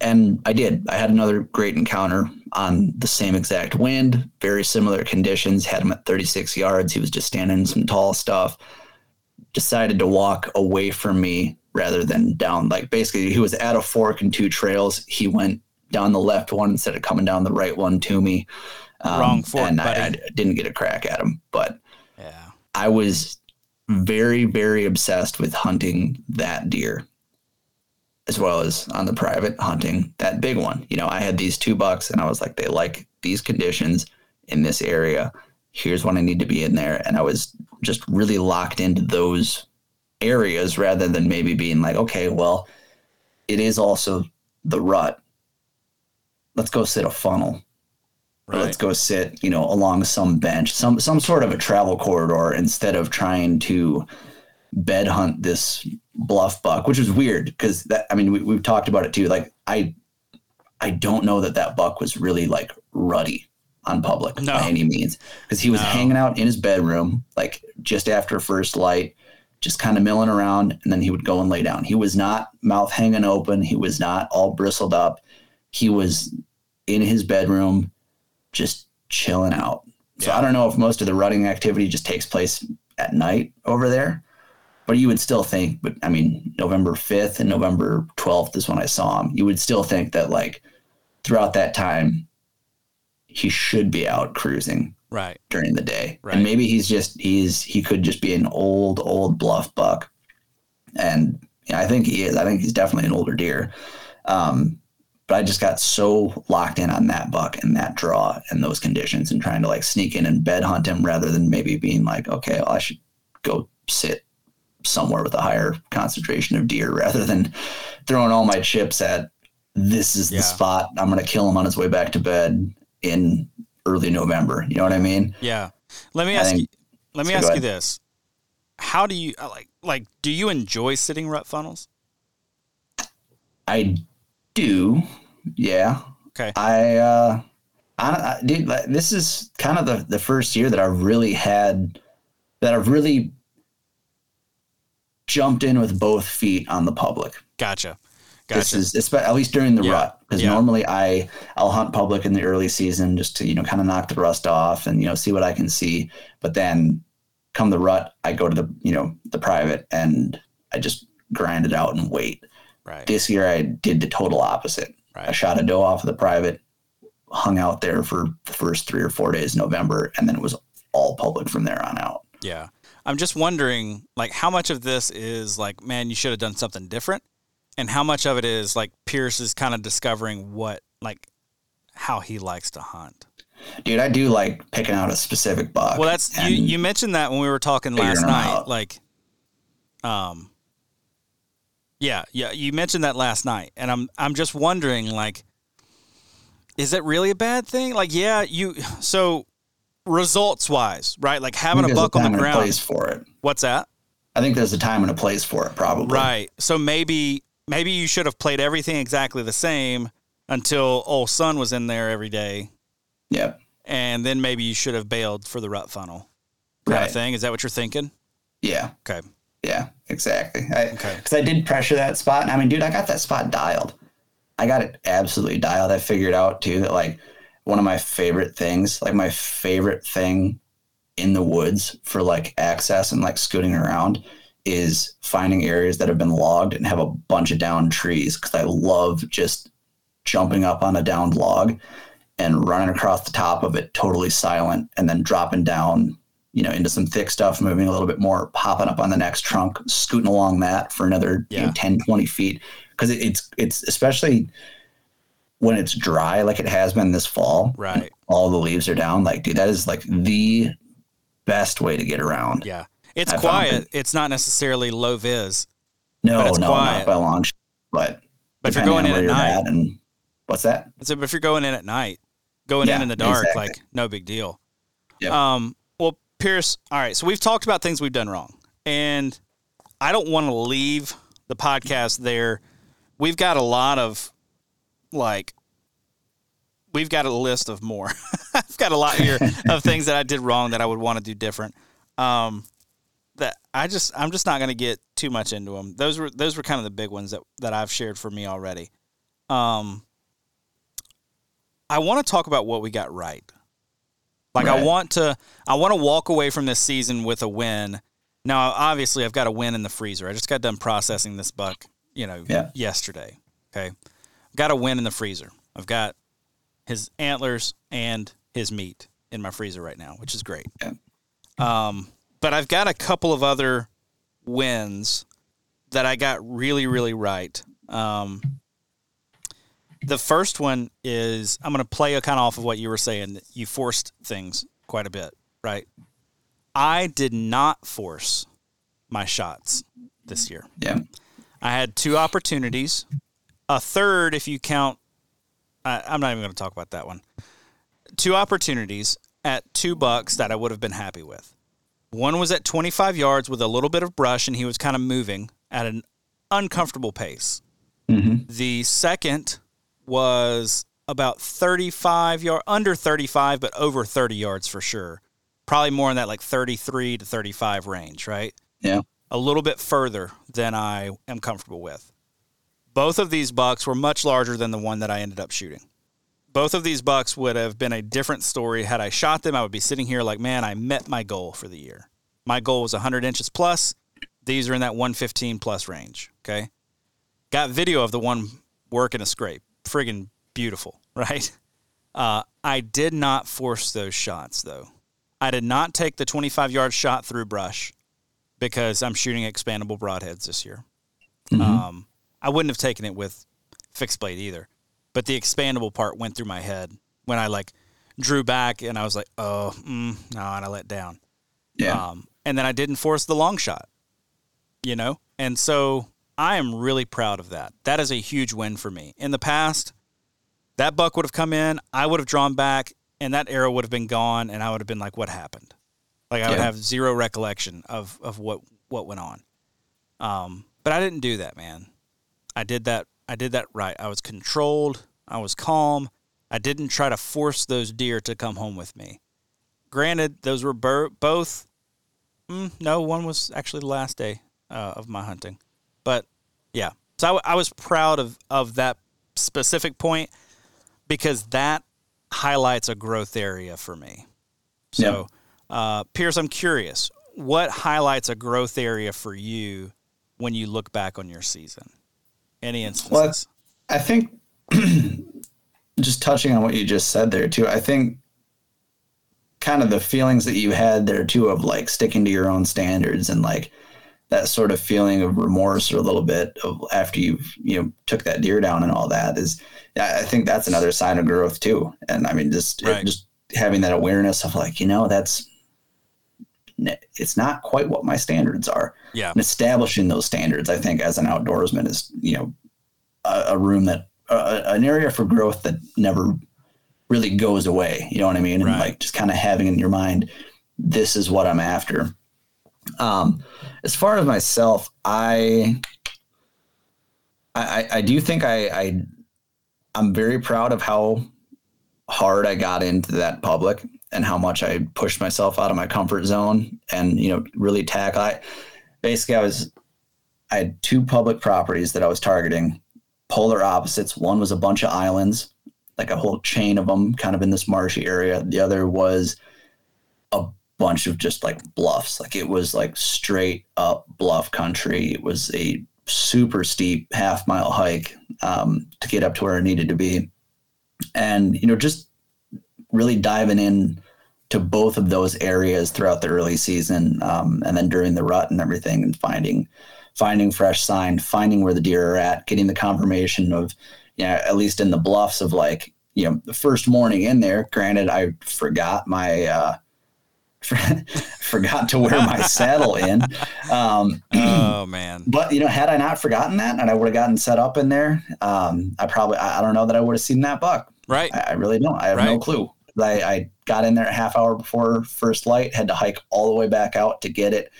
And I did. I had another great encounter on the same exact wind, very similar conditions. Had him at 36 yards. He was just standing in some tall stuff. Decided to walk away from me rather than down. Like basically, he was at a fork and two trails. He went down the left one instead of coming down the right one to me. Um, Wrong fork, and I, I didn't get a crack at him, but Yeah. I was very, very obsessed with hunting that deer, as well as on the private hunting that big one. You know, I had these two bucks and I was like, they like these conditions in this area. Here's when I need to be in there. And I was just really locked into those areas rather than maybe being like, okay, well, it is also the rut. Let's go sit a funnel or let's go sit, you know, along some bench, some some sort of a travel corridor instead of trying to bed hunt this bluff buck, which was weird because that I mean we, we've talked about it too. Like I I don't know that that buck was really like ruddy on public No. by any means because he was No. hanging out in his bedroom like just after first light just kind of milling around and then he would go and lay down he was not mouth hanging open he was not all bristled up he was in his bedroom just chilling out. So Yeah. I don't know if most of the rutting activity just takes place at night over there, but you would still think, but I mean, November 5th and November 12th is when I saw him. You would still think that like throughout that time, he should be out cruising Right. during the day. Right. And maybe he's just, he's, he could just be an old, old bluff buck. And yeah, I think he is. I think he's definitely an older deer. Um, but I just got so locked in on that buck and that draw and those conditions and trying to like sneak in and bed hunt him rather than maybe being like, okay, well, I should go sit somewhere with a higher concentration of deer rather than throwing all my chips at this is Yeah. the spot. I'm going to kill him on his way back to bed in early November. You know what I mean? Yeah. Let me I ask think- you. Let me so ask you this: How do you uh, like? Like, do you enjoy sitting rut funnels? I do. Yeah. Okay. I, uh, I, I dude, like, this is kind of the, the first year that I've really had, that I've really jumped in with both feet on the public. Gotcha. This Gotcha. is at least during the Yeah. rut, because Yeah. normally I I'll hunt public in the early season just to you know kind of knock the rust off and you know see what I can see. But then come the rut, I go to the you know the private and I just grind it out and wait. right. This year I did the total opposite. Right. I shot a doe off of the private, hung out there for the first three or four days in November, and then it was all public from there on out. Yeah. I'm just wondering, like, how much of this is like, man, you should have done something different, and how much of it is like Pierce is kind of discovering what, like, how he likes to hunt. Dude, I do like picking out a specific buck. Well, that's you. You mentioned that when we were talking last night. out. Like, um, yeah, yeah. You mentioned that last night, and I'm I'm just wondering, like, is it really a bad thing? Like, yeah, you. So, results wise, right? Like having a buck on time the and a ground. place for it. What's that? I think there's a time and a place for it, probably. Right. So maybe maybe you should have played everything exactly the same until old son was in there every day, Yep. and then maybe you should have bailed for the rut funnel kind Right. of thing. Is that what you're thinking? Yeah. Okay. Yeah. Exactly. I, Okay. Because I did pressure that spot. And I mean, dude, I got that spot dialed. I got it absolutely dialed. I figured out too that like one of my favorite things, like my favorite thing in the woods for like access and like scooting around is finding areas that have been logged and have a bunch of downed trees because I love just jumping up on a downed log and running across the top of it totally silent and then dropping down you know, into some thick stuff, moving a little bit more, popping up on the next trunk, scooting along that for another Yeah. you know, 10, 20 feet. Cause it, it's, it's especially when it's dry, like it has been this fall, Right. all the leaves are down. Like, dude, that is like the best way to get around. Yeah. It's I quiet. it. It's not necessarily low vis. No, no, quiet. not by long. But, But if you're going in at night- at and what's that? So if you're going in at night, going in in the dark, exactly. like no big deal. Yep. Um, well, Pierce, all right. So we've talked about things we've done wrong, and I don't want to leave the podcast there. We've got a lot of like, we've got a list of more. I've got a lot here of things that I did wrong that I would want to do different. Um, that I just I'm just not going to get too much into them. Those were those were kind of the big ones that that I've shared for me already. Um, I want to talk about what we got right. Like I want to I want to walk away from this season with a win. Now, obviously, I've got a win in the freezer. I just got done processing this buck, you know, Yeah. yesterday. Okay, got a win in the freezer. I've got his antlers and his meat in my freezer right now, which is great. Yeah. Um, but I've got a couple of other wins that I got really, really right. Um, the first one is I'm going to play a kind of off of what you were saying. You forced things quite a bit, right? I did not force my shots this year. Yeah. I had two opportunities, a third if you count. I, I'm not even going to talk about that one. Two opportunities at two bucks that I would have been happy with. One was at 25 yards with a little bit of brush, and he was kind of moving at an uncomfortable pace. Mm-hmm. The second was about 35 yard under 35 but over 30 yards for sure probably more in that like 33 to 35 range right Yeah. a little bit further than i am comfortable with both of these bucks were much larger than the one that i ended up shooting both of these bucks would have been a different story had i shot them i would be sitting here like man i met my goal for the year my goal was 100 inches plus these are in that 115 plus range okay got video of the one working a scrape friggin' beautiful, right? Uh, I did not force those shots though. I did not take the 25 yard shot through brush because I'm shooting expandable broadheads this year. Mm-hmm. Um, I wouldn't have taken it with fixed blade either, but the expandable part went through my head when I like drew back and I was like, oh, mm, no, and I let down. Yeah. Um, and then I didn't force the long shot, you know? And so I am really proud of that. That is a huge win for me. In the past, that buck would have come in, I would have drawn back, and that arrow would have been gone, and I would have been like, what happened? Like I would have zero recollection of, of what, what went on. Um, but I didn't do that, man. I did that. I did that right. I was controlled. I was calm. I didn't try to force those deer to come home with me. Granted, those were bur- both. Mm, no, one was actually the last day uh, of my hunting, but yeah. So I, w- I was proud of of that specific point because that highlights a growth area for me. So, uh, Pierce, I'm curious, what highlights a growth area for you when you look back on your season? Any instances? I think just touching on what you just said there too, I think kind of the feelings that you had there too of like sticking to your own standards and like that sort of feeling of remorse or a little bit of after you've you know took that deer down and all that is yeah, I think that's another sign of growth too. And I mean just Right. just having that awareness of like, you know, that's it's not quite what my standards are. Yeah, and establishing those standards i think as an outdoorsman is you know a, a room that uh, an area for growth that never really goes away. You know what i mean? And like just kind of having in your mind this is what i'm after. Um as far as myself i i i I do think i i i'm very proud of how hard i got into that public and how much i pushed myself out of my comfort zone and you know really tackle i basically I was I had two public properties that I was targeting, polar opposites. One was a bunch of islands, like a whole chain of them, kind of in this marshy area. The other was a bunch of just like bluffs. Like it was like straight up bluff country. It was a super steep half mile hike um, to get up to where I needed to be, and you know just really diving in to both of those areas throughout the early season, um, and then during the rut and everything, and finding finding fresh sign, finding where the deer are at, getting the confirmation of, you know, at least in the bluffs of like, you know, the first morning in there. Granted, I forgot my. Uh, forgot to wear my saddle in. Um, oh man! But you know, had I not forgotten that, and I would have gotten set up in there, um, I probably I, I, don't know that I would have seen that buck. Right. I, I really don't. I have right. no clue. I, I got in there a half hour before first light, had to hike all the way back out to get it.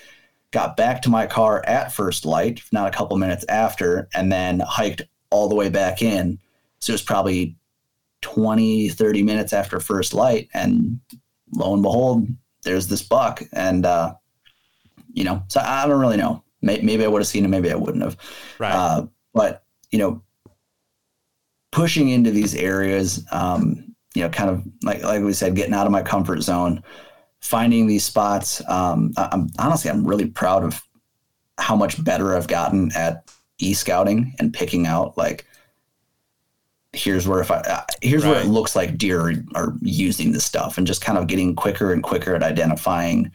Got back to my car at first light, if not a couple minutes after, and then hiked all the way back in. So it was probably 20, 30 minutes after first light. And lo and behold, there's this buck. And, uh, you know, so I don't really know. Maybe I would have seen him, maybe I wouldn't have. Right. Uh, but, you know, pushing into these areas, um, you know, kind of like like we said, getting out of my comfort zone, finding these spots. Um, I'm honestly, I'm really proud of how much better I've gotten at e scouting and picking out like here's where if I uh, here's right. where it looks like deer are, are, using this stuff, and just kind of getting quicker and quicker at identifying.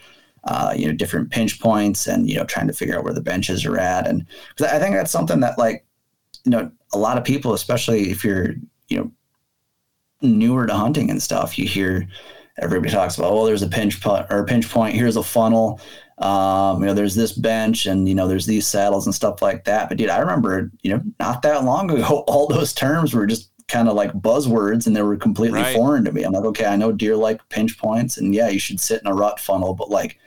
Uh, you know, different pinch points, and you know, trying to figure out where the benches are at, and I think that's something that, like, you know, a lot of people, especially if you're, you know, newer to hunting and stuff, you hear everybody talks about, oh, there's a pinch point or pinch point. Here's a funnel. Um, you know, there's this bench and, you know, there's these saddles and stuff like that. But dude, I remember, you know, not that long ago, all those terms were just kind of like buzzwords and they were completely right. foreign to me. I'm like, okay, I know deer like pinch points and yeah, you should sit in a rut funnel, but like,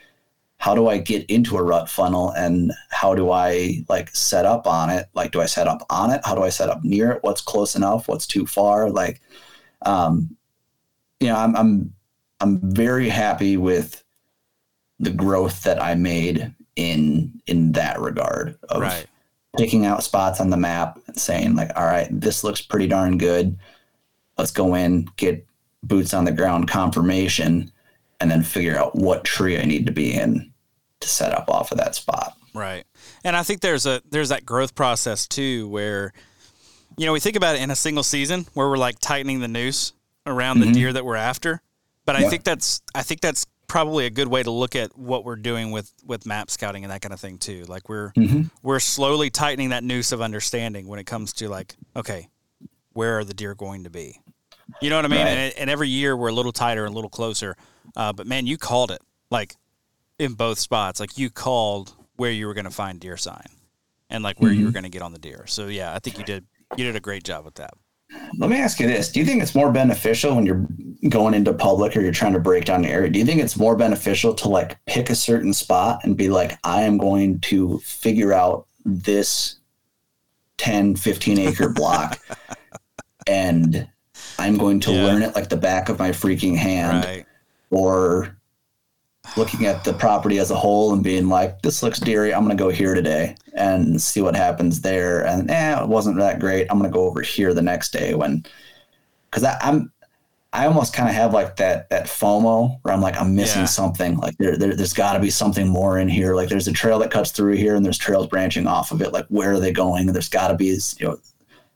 how do I get into a rut funnel and how do I like set up on it? Like, do I set up on it? How do I set up near it? What's close enough? What's too far? Like, um, you know, I'm, I'm, I'm very happy with the growth that I made in, in that regard of right. picking out spots on the map and saying like, all right, this looks pretty darn good. Let's go in, get boots on the ground confirmation, and then figure out what tree I need to be in to set up off of that spot. Right. And I think there's a there's that growth process too where you know, we think about it in a single season where we're like tightening the noose around mm-hmm. the deer that we're after. But I think that's I think that's probably a good way to look at what we're doing with with map scouting and that kind of thing too. Like we're mm-hmm. we're slowly tightening that noose of understanding when it comes to like, okay, where are the deer going to be? You know what I mean? Right. And, and, every year we're a little tighter and a little closer. Uh, but man, you called it like in both spots. Like you called where you were going to find deer sign and like where mm-hmm. you were going to get on the deer. So yeah, I think you did you did a great job with that. Let me ask you this: Do you think it's more beneficial when you're going into public or you're trying to break down the area? Do you think it's more beneficial to like pick a certain spot and be like, I am going to figure out this 10, 15 acre block and I'm going to yeah. learn it like the back of my freaking hand? Right. Or looking at the property as a whole and being like, this looks deery. I'm going to go here today and see what happens there. And eh, it wasn't that great. I'm going to go over here the next day when, because I'm, I almost kind of have like that that FOMO where I'm like I'm missing yeah. something. Like there, there has got to be something more in here. Like there's a trail that cuts through here, and there's trails branching off of it. Like where are they going? There's got to be you know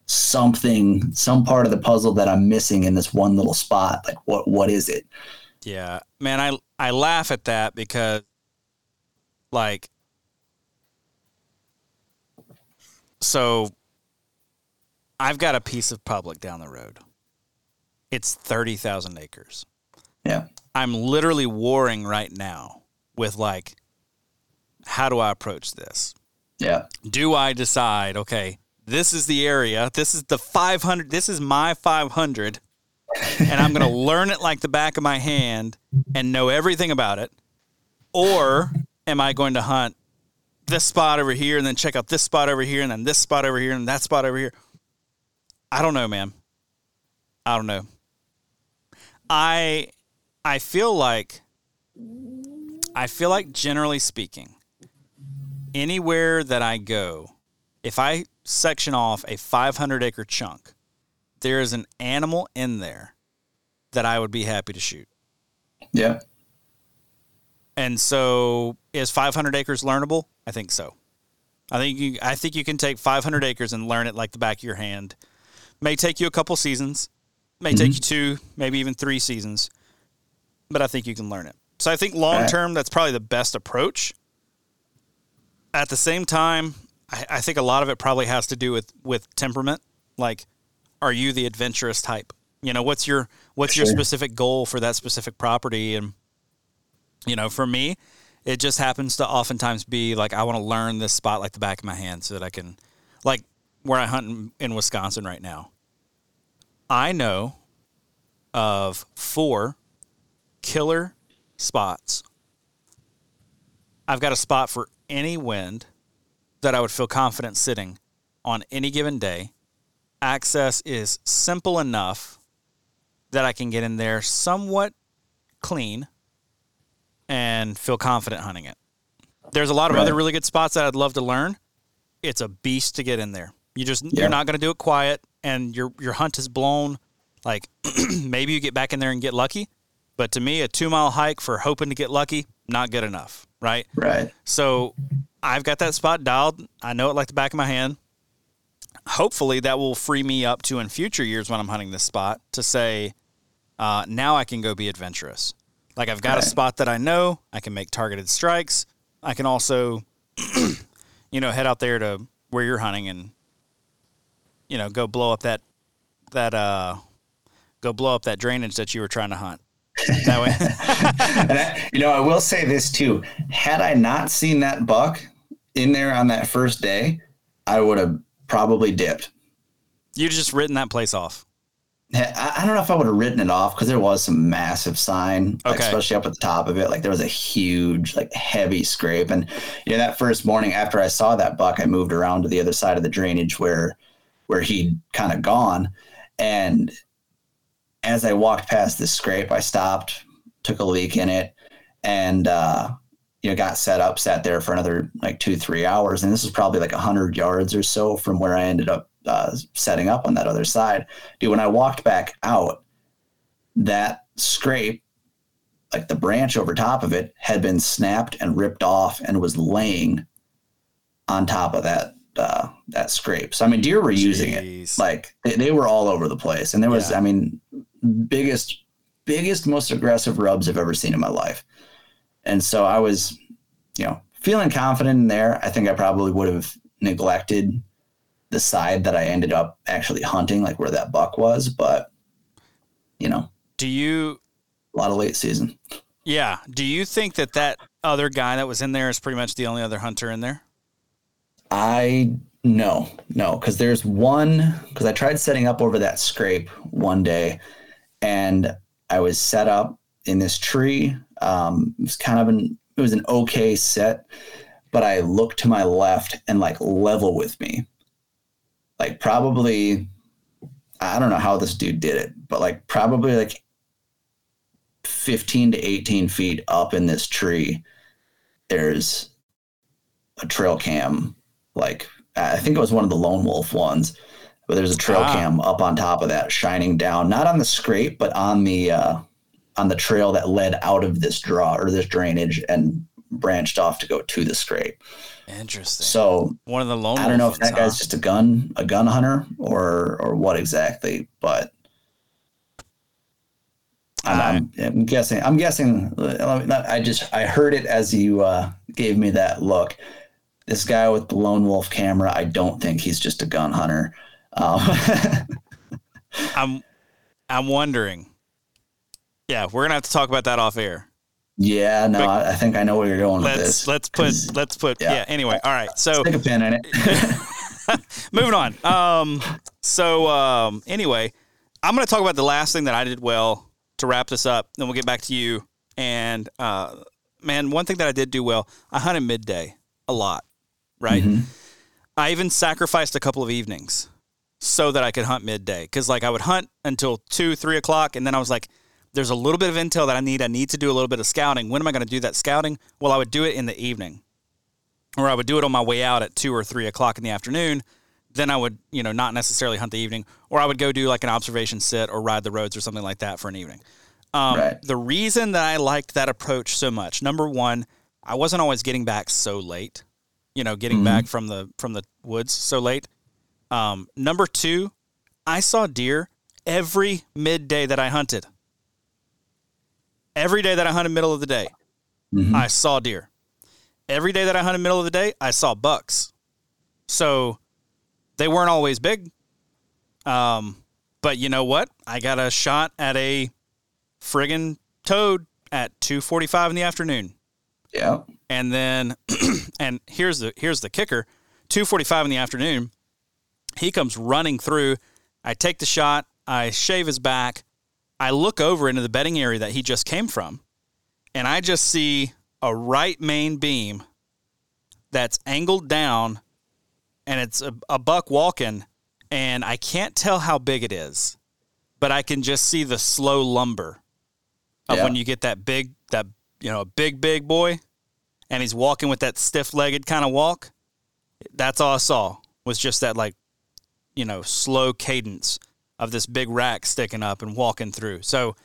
something, some part of the puzzle that I'm missing in this one little spot. Like what what is it? Yeah, man, I I laugh at that because, like, so I've got a piece of public down the road. It's thirty thousand acres. Yeah, I'm literally warring right now with like, how do I approach this? Yeah. Do I decide, okay, this is the area, this is the 500, this is my 500 and I'm going to learn it like the back of my hand and know everything about it? Or am I going to hunt this spot over here and then check out this spot over here and then this spot over here and that spot over here? I don't know, man. I don't know. I I feel like I feel like generally speaking, anywhere that I go, if I section off a 500 acre chunk, there is an animal in there that I would be happy to shoot. Yeah. And so is 500 acres learnable? I think so. I think you I think you can take 500 acres and learn it like the back of your hand. May take you a couple seasons. May mm-hmm. take you two, maybe even three seasons. but I think you can learn it. So I think long term, that's probably the best approach. At the same time, I, I think a lot of it probably has to do with with temperament. Like, are you the adventurous type? You know, what's your what's your specific goal for that specific property? And you know, for me, it just happens to oftentimes be like I want to learn this spot like the back of my hand so that I can, like where I hunt in, in Wisconsin right now. I know of four killer spots. I've got a spot for any wind that I would feel confident sitting on any given day. Access is simple enough that I can get in there somewhat clean and feel confident hunting it. There's a lot of Right. other really good spots that I'd love to learn. It's a beast to get in there. You just Yeah. you're not going to do it quiet and your your hunt is blown like maybe you get back in there and get lucky, but to me a 2-mile hike for hoping to get lucky not good enough, right? Right. So I've got that spot dialed. I know it like the back of my hand. Hopefully, that will free me up to in future years when I'm hunting this spot to say, uh, now I can go be adventurous. Like I've got a spot that I know I can make targeted strikes. I can also, you know, head out there to where you're hunting and, you know, go blow up that that uh, go blow up that drainage that you were trying to hunt. That way, and I, you know, I will say this too. Had I not seen that buck in there on that first day, I would have probably dipped. you just written that place off. I, I don't know if I would have written it off because there was some massive sign, like, especially up at the top of it. Like there was a huge, like heavy scrape. And you know, that first morning after I saw that buck, I moved around to the other side of the drainage where where he'd kind of gone. And as I walked past this scrape, I stopped, took a leak in it, and uh, you know, got set up, sat there for another like two, three hours. And this was probably like a hundred yards or so from where I ended up uh, setting up on that other side. Dude, when I walked back out, that scrape, like the branch over top of it, had been snapped and ripped off and was laying on top of that uh, that scrape. So I mean, deer were using it like they, they were all over the place, and there was, Yeah. I mean, biggest, biggest, most aggressive rubs I've ever seen in my life. And so I was, you know, feeling confident in there. I think I probably would have neglected the side that I ended up actually hunting, like where that buck was, but you know, Do you a lot of late season. Yeah. Do you think that that other guy that was in there is pretty much the only other hunter in there? I no, no, because there's one because I tried setting up over that scrape one day, and I was set up in this tree. Um, it was kind of an it was an okay set, but I looked to my left and like level with me, like probably I don't know how this dude did it, but like probably like fifteen to eighteen feet up in this tree, there's a trail cam like I think it was one of the lone wolf ones, but there's a trail Ah. cam up on top of that, shining down, not on the scrape, but on the uh, on the trail that led out of this draw or this drainage and branched off to go to the scrape. Interesting. So One of the lone I don't know if that guy's just a gun a gun hunter or or what exactly, but. I'm, I'm, I'm guessing. I'm guessing. not- I just I heard it as you uh, gave me that look. This guy with the lone wolf camera. I don't think he's just a gun hunter. Um, I'm I'm wondering. Yeah, we're gonna have to talk about that off air. yeah, no, But- I, think I know where you're going with Let's this. let's put let's put yeah. yeah. Anyway, all right. So Stick a pin in it. moving on. Um. So um. Anyway, I'm gonna talk about the last thing that I did well to wrap this up. Then we'll get back to you. And uh, man, one thing that I did do well, I hunted midday a lot. Right. Mhm. I even sacrificed a couple of evenings so that I could hunt midday. Because like I would hunt until two, three o'clock, and then I was like, "There's a little bit of intel that I need. I need to do a little bit of scouting. When am I going to do that scouting? Well, I would do it in the evening, or I would do it on my way out at two or three o'clock in the afternoon. Then I would, you know, not necessarily hunt the evening, or I would go do like an observation sit or ride the roads or something like that for an evening. Um, Right. The reason that I liked that approach so much, number one, I wasn't always getting back so late. You know, getting Mhm. back from the from the woods so late. Um, number two, I saw deer every midday that I hunted. Every day that I hunted middle of the day, Mhm. I saw deer. Every day that I hunted middle of the day, I saw bucks. So they weren't always big. Um, but you know what? I got a shot at a friggin' toad at 2:45 in the afternoon. Yeah. And then and here's the here's the kicker. 2:45 in the afternoon, he comes running through. I take the shot, I shave his back. I look over into the bedding area that he just came from, and I just see a right main beam that's angled down and it's a, a buck walking and I can't tell how big it is, but I can just see the slow lumber of Yeah. when you get that big that you know, a big big boy and he's walking with that stiff-legged kind of walk. That's all I saw was just that like you know, slow cadence of this big rack sticking up and walking through. So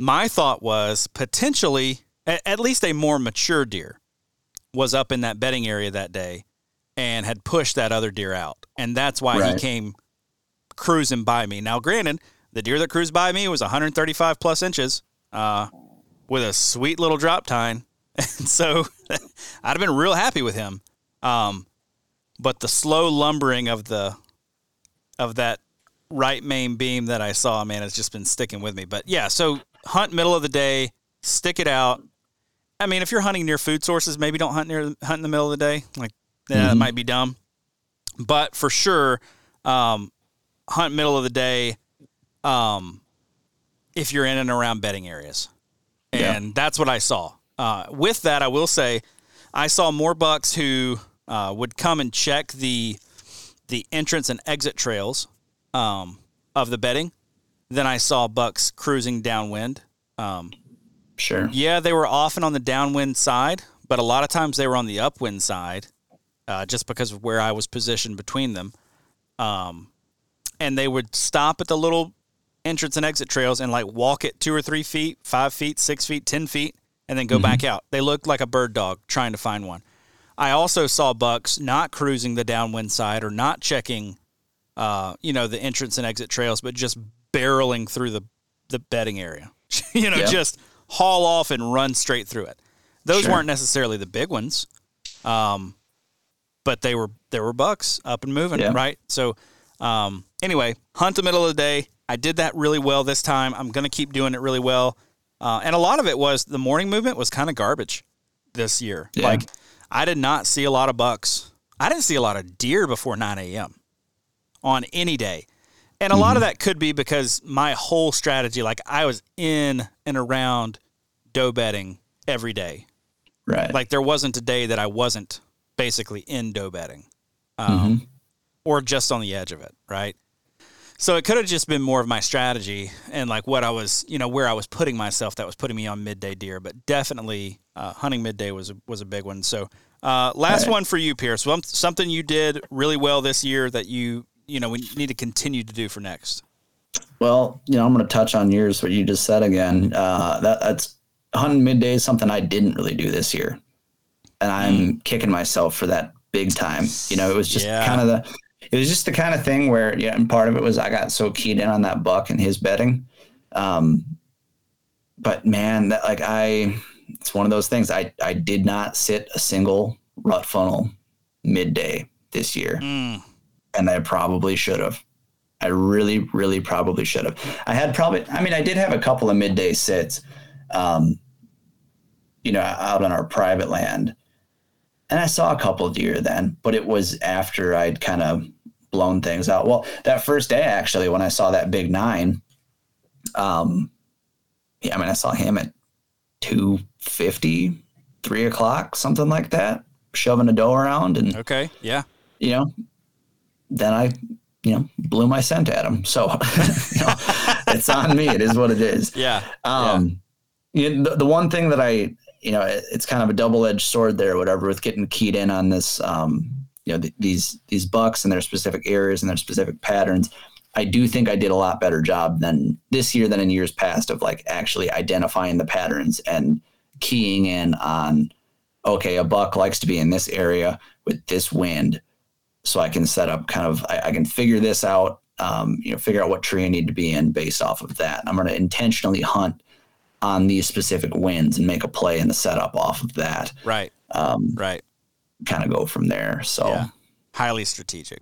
my thought was potentially at, least a more mature deer was up in that bedding area that day and had pushed that other deer out. And that's why he came cruising by me. Now, granted, the deer that cruised by me was 135 plus inches uh, with a sweet little drop tine. And so I'd have been real happy with him. Um, but the slow lumbering of the of that right main beam that I saw, man, has just been sticking with me. But yeah, so hunt middle of the day, stick it out. I mean, if you're hunting near food sources, maybe don't hunt near hunt in the middle of the day. Like, yeah, that Mhm. might be dumb. But for sure, um, hunt middle of the day. Um, if you're in and around bedding areas, Yeah. and that's what I saw. Uh, with that, I will say, I saw more bucks who uh, would come and check the the entrance and exit trails um, of the bedding than I saw bucks cruising downwind. Um, Sure. yeah, they were often on the downwind side, but a lot of times they were on the upwind side, uh, just because of where I was positioned between them. Um, and they would stop at the little entrance and exit trails and like walk it two or three feet, five feet, six feet, ten feet, and then go back out. They looked like a bird dog trying to find one. I also saw bucks not cruising the downwind side or not checking, uh, you know, the entrance and exit trails, but just barreling through the the bedding area. you know, just haul off and run straight through it. Those Sure. weren't necessarily the big ones, um, but they were there were bucks up and moving, Yeah. right? So, um, anyway, hunt the middle of the day. I did that really well this time. I'm going to keep doing it really well, uh, and a lot of it was the morning movement was kind of garbage this year. Yeah. Like, I did not see a lot of bucks. I didn't see a lot of deer before 9 a.m. on any day. And a lot of that could be because my whole strategy, like I was in and around doe bedding every day. Right. Like there wasn't a day that I wasn't basically in doe bedding, um, or just on the edge of it, right? So it could have just been more of my strategy and like what I was, you know, where I was putting myself that was putting me on midday deer. But definitely, uh, hunting midday was a, was a big one. So uh, last Right. one for you, Pierce. Well, something you did really well this year that you you know we need to continue to do for next. Well, you know, I'm going to touch on yours, what you just said again. Uh, that, that's hunting midday is something I didn't really do this year. And I'm kicking myself for that big time. You know, it was just Yeah. kind of the, it was just the kind of thing where, yeah, and part of it was I got so keyed in on that buck and his bedding. Um, but man, that like I, it's one of those things. I, I did not sit a single rut funnel midday this year Mm, and I probably should have. I really, really probably should have. I had probably, I mean, I did have a couple of midday sits, um, you know, out on our private land. And I saw a couple of deer then, but it was after I'd kind of blown things out. Well, that first day, actually, when I saw that big nine, um, yeah, I mean, I saw him at 250, three o'clock, something like that, shoving a doe around and okay, yeah, you know, then I, you know, blew my scent at him. So you know, it's on me. It is what it is. yeah, Um, you know, the, the one thing that I, you know, it- it's kind of a double edged sword there, whatever, with getting keyed in on this, um, you know, th- these these bucks and their specific areas and their specific patterns. I do think I did a lot better job than this year than in years past of like actually identifying the patterns and keying in on, okay, a buck likes to be in this area with this wind, so I can set up kind of I, I can figure this out. Um, you know, figure out what tree I need to be in based off of that. I'm going to intentionally hunt on these specific wins and make a play in the setup off of that. Right. Um, Right. kind of go from there. So Yeah. Highly strategic.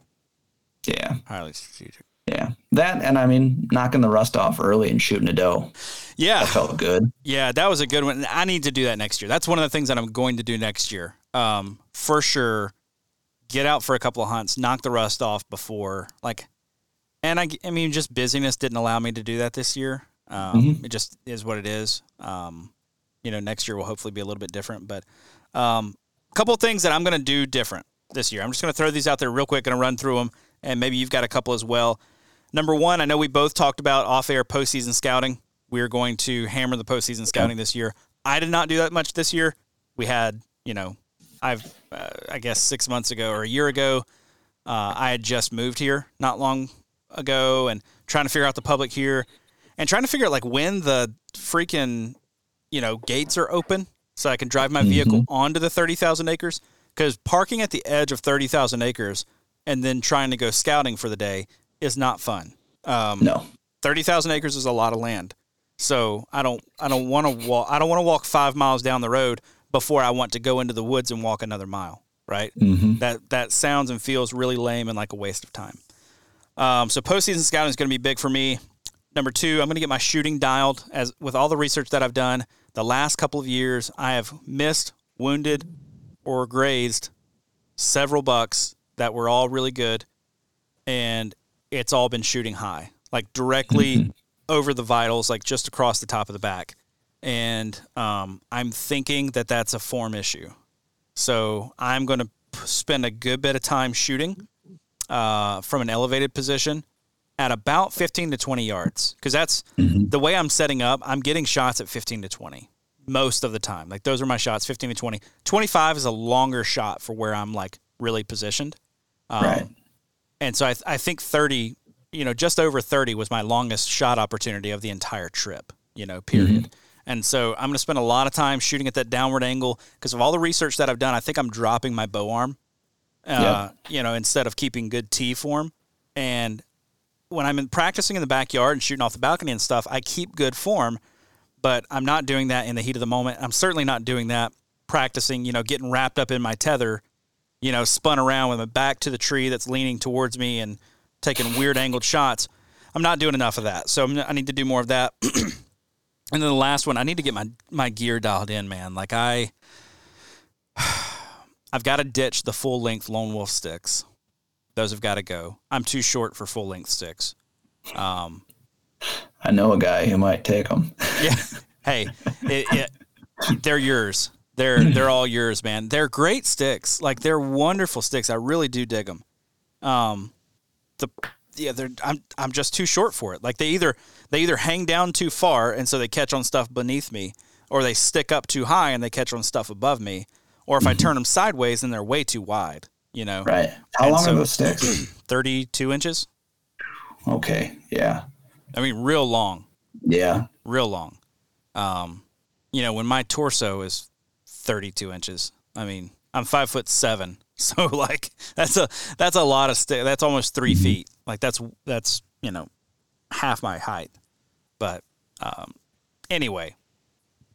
yeah, Highly strategic. yeah, that and I mean knocking the rust off early and shooting a doe Yeah. that felt good. Yeah, that was a good one. I need to do that next year. That's one of the things that I'm going to do next year. Um, for sure, get out for a couple of hunts, knock the rust off before like, and I, I mean, just busyness didn't allow me to do that this year. Um, It just is what it is. Um, you know, next year will hopefully be a little bit different. But um, a couple of things that I'm going to do different this year. I'm just going to throw these out there real quick, going to run through them, and maybe you've got a couple as well. Number one, I know we both talked about off-air postseason scouting. We're going to hammer the postseason scouting this year. I did not do that much this year. We had, you know, I've, uh, I guess six months ago or a year ago, uh, I had just moved here not long ago and trying to figure out the public here and trying to figure out like when the freaking, you know, gates are open so I can drive my vehicle onto the 30,000 acres. Because parking at the edge of 30,000 acres and then trying to go scouting for the day is not fun. Um, No, thirty thousand acres is a lot of land. So I don't I don't want to walk I don't want to walk five miles down the road before I want to go into the woods and walk another mile. Right. Mhm. That that sounds and feels really lame and like a waste of time. Um, so postseason scouting is going to be big for me. Number two, I'm going to get my shooting dialed. As with all the research that I've done, the last couple of years, I have missed, wounded, or grazed several bucks that were all really good, and it's all been shooting high, like directly over the vitals, like just across the top of the back. And um, I'm thinking that that's a form issue. So I'm going to spend a good bit of time shooting uh, from an elevated position at about 15 to 20 yards because that's the way I'm setting up. I'm getting shots at 15 to 20 most of the time. Like those are my shots, 15 to 20. 25 is a longer shot for where I'm like really positioned. Um, right. And so I, I think 30, you know, just over 30 was my longest shot opportunity of the entire trip, you know, period. And so I'm going to spend a lot of time shooting at that downward angle because of all the research that I've done. I think I'm dropping my bow arm, uh, you know, instead of keeping good T form. And when I'm in practicing in the backyard and shooting off the balcony and stuff, I keep good form, but I'm not doing that in the heat of the moment. I'm certainly not doing that practicing, you know, getting wrapped up in my tether, you know, spun around with my back to the tree that's leaning towards me and taking weird angled shots. I'm not doing enough of that. So I'm, I need to do more of that. and then the last one, I need to get my, my gear dialed in, man. Like I, I've got to ditch the full length lone wolf sticks. Those have got to go. I'm too short for full length sticks. Um, I know a guy who might take them. yeah. Hey, it, it, they're yours. They're they're all yours, man. They're great sticks. Like they're wonderful sticks. I really do dig them. Um, the yeah, they're I'm I'm just too short for it. Like they either they either hang down too far and so they catch on stuff beneath me, or they stick up too high and they catch on stuff above me, or if I turn them sideways then they're way too wide. You know, Right. How And long so- are those sticks? thirty-two inches. Okay. Yeah. I mean, real long. Yeah. real long. Um, you know, when my torso is 32 inches, I mean, I'm five foot seven. So like, that's a, that's a lot of stick. That's almost 3 feet. Like that's, that's, you know, half my height. But, um, anyway,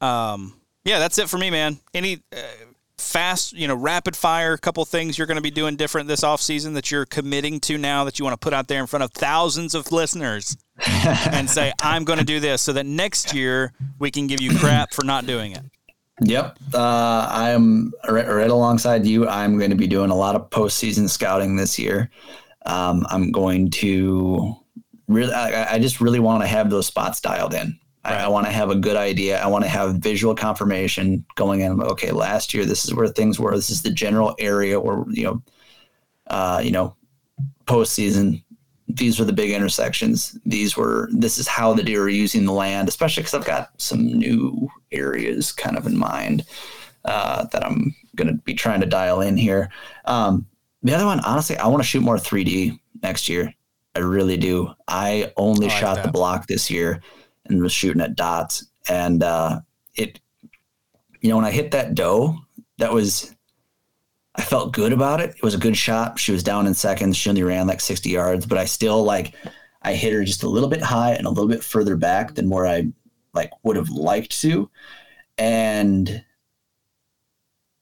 um, yeah, that's it for me, man. Any, uh, fast, you know, rapid fire, couple things you're going to be doing different this off season that you're committing to now that you want to put out there in front of thousands of listeners and say, I'm going to do this so that next year we can give you crap for not doing it. Yep. Uh, I am right, right alongside you. I'm going to be doing a lot of postseason scouting this year. Um, I'm going to really, I, I just really want to have those spots dialed in. I, I want to have a good idea. I want to have visual confirmation going in. Okay, last year this is where things were. This is the general area where you know, uh, you know, postseason. These were the big intersections. These were. This is how the deer are using the land, especially because I've got some new areas kind of in mind uh, that I'm going to be trying to dial in here. Um, the other one, honestly, I want to shoot more 3D next year. I really do. I only I like shot the block this year and was shooting at dots. And uh, it, you know, when I hit that doe, that was, I felt good about it. It was a good shot. She was down in seconds. She only ran like 60 yards, but I still like, I hit her just a little bit high and a little bit further back than where I like would have liked to. And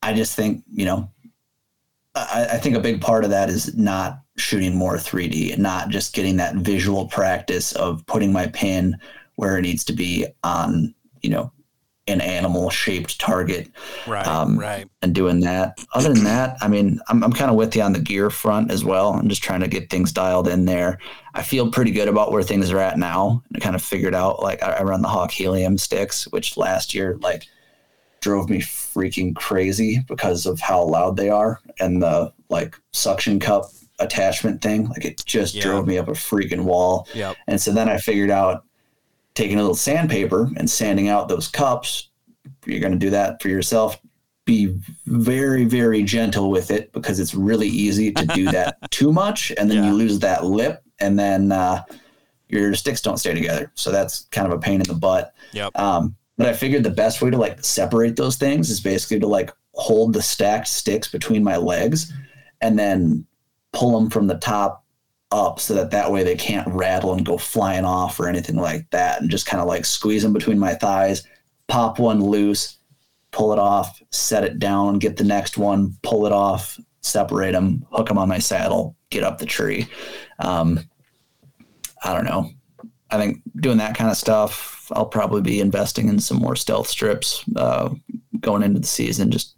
I just think, you know, I, I think a big part of that is not shooting more 3D and not just getting that visual practice of putting my pin where it needs to be on, you know, an animal shaped target. Right. Um, right. And doing that. Other than that, I mean, I'm, I'm kind of with you on the gear front as well. I'm just trying to get things dialed in there. I feel pretty good about where things are at now. I kind of figured out like I, I run the Hawk Helium sticks, which last year, like, drove me freaking crazy because of how loud they are and the like suction cup attachment thing. Like it just Yeah. drove me up a freaking wall. Yep. And so then I figured out taking a little sandpaper and sanding out those cups. You're going to do that for yourself. Be very, very gentle with it because it's really easy to do that too much. And then Yeah. you lose that lip and then uh, your sticks don't stay together. So that's kind of a pain in the butt. Yep. Um, but I figured the best way to like separate those things is basically to like hold the stacked sticks between my legs and then pull them from the top up so that that way they can't rattle and go flying off or anything like that and just kind of like squeeze them between my thighs pop one loose pull it off set it down get the next one pull it off separate them hook them on my saddle get up the tree. Um, i don't know i think doing that kind of stuff i'll probably be investing in some more stealth strips uh, going into the season just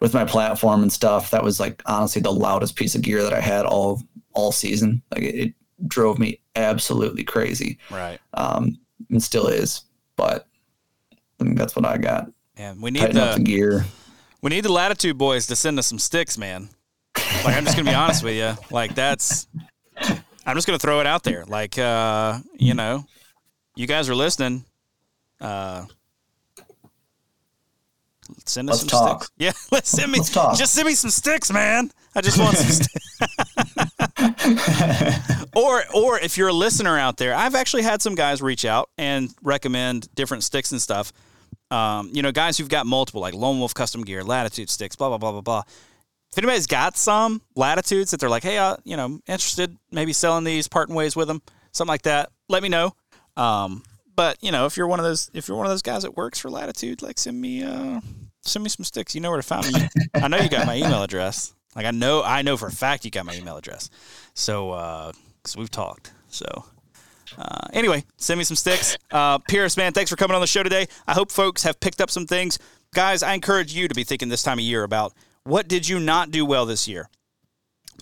with my platform and stuff that was like honestly the loudest piece of gear that i had all all season like it, it drove me absolutely crazy Right. um, and still is but I think that's what I got. And we need Tighten the the gear. we need the Latitude boys to send us some sticks, man. Like I'm just gonna be honest with you. Like that's I'm just gonna throw it out there. Like uh, you know, you guys are listening. Uh Send us Let's some talk. sticks. Yeah, let's send me. Let's talk. Just send me some sticks, man. I just want some. St- or, or if you're a listener out there, I've actually had some guys reach out and recommend different sticks and stuff. Um, you know, guys who've got multiple, like Lone Wolf Custom Gear, Latitude sticks, blah blah blah blah blah. If anybody's got some latitudes that they're like, hey, uh, you know, interested, maybe selling these, parting ways with them, something like that, let me know. Um, but you know, if you're one of those, if you're one of those guys that works for Latitude, like send me, uh, send me some sticks. You know where to find me. I know you got my email address. Like I know, I know for a fact you got my email address. So, uh, cause we've talked. So, uh, anyway, send me some sticks. Uh, Pierce, man, thanks for coming on the show today. I hope folks have picked up some things. Guys, I encourage you to be thinking this time of year about what did you not do well this year?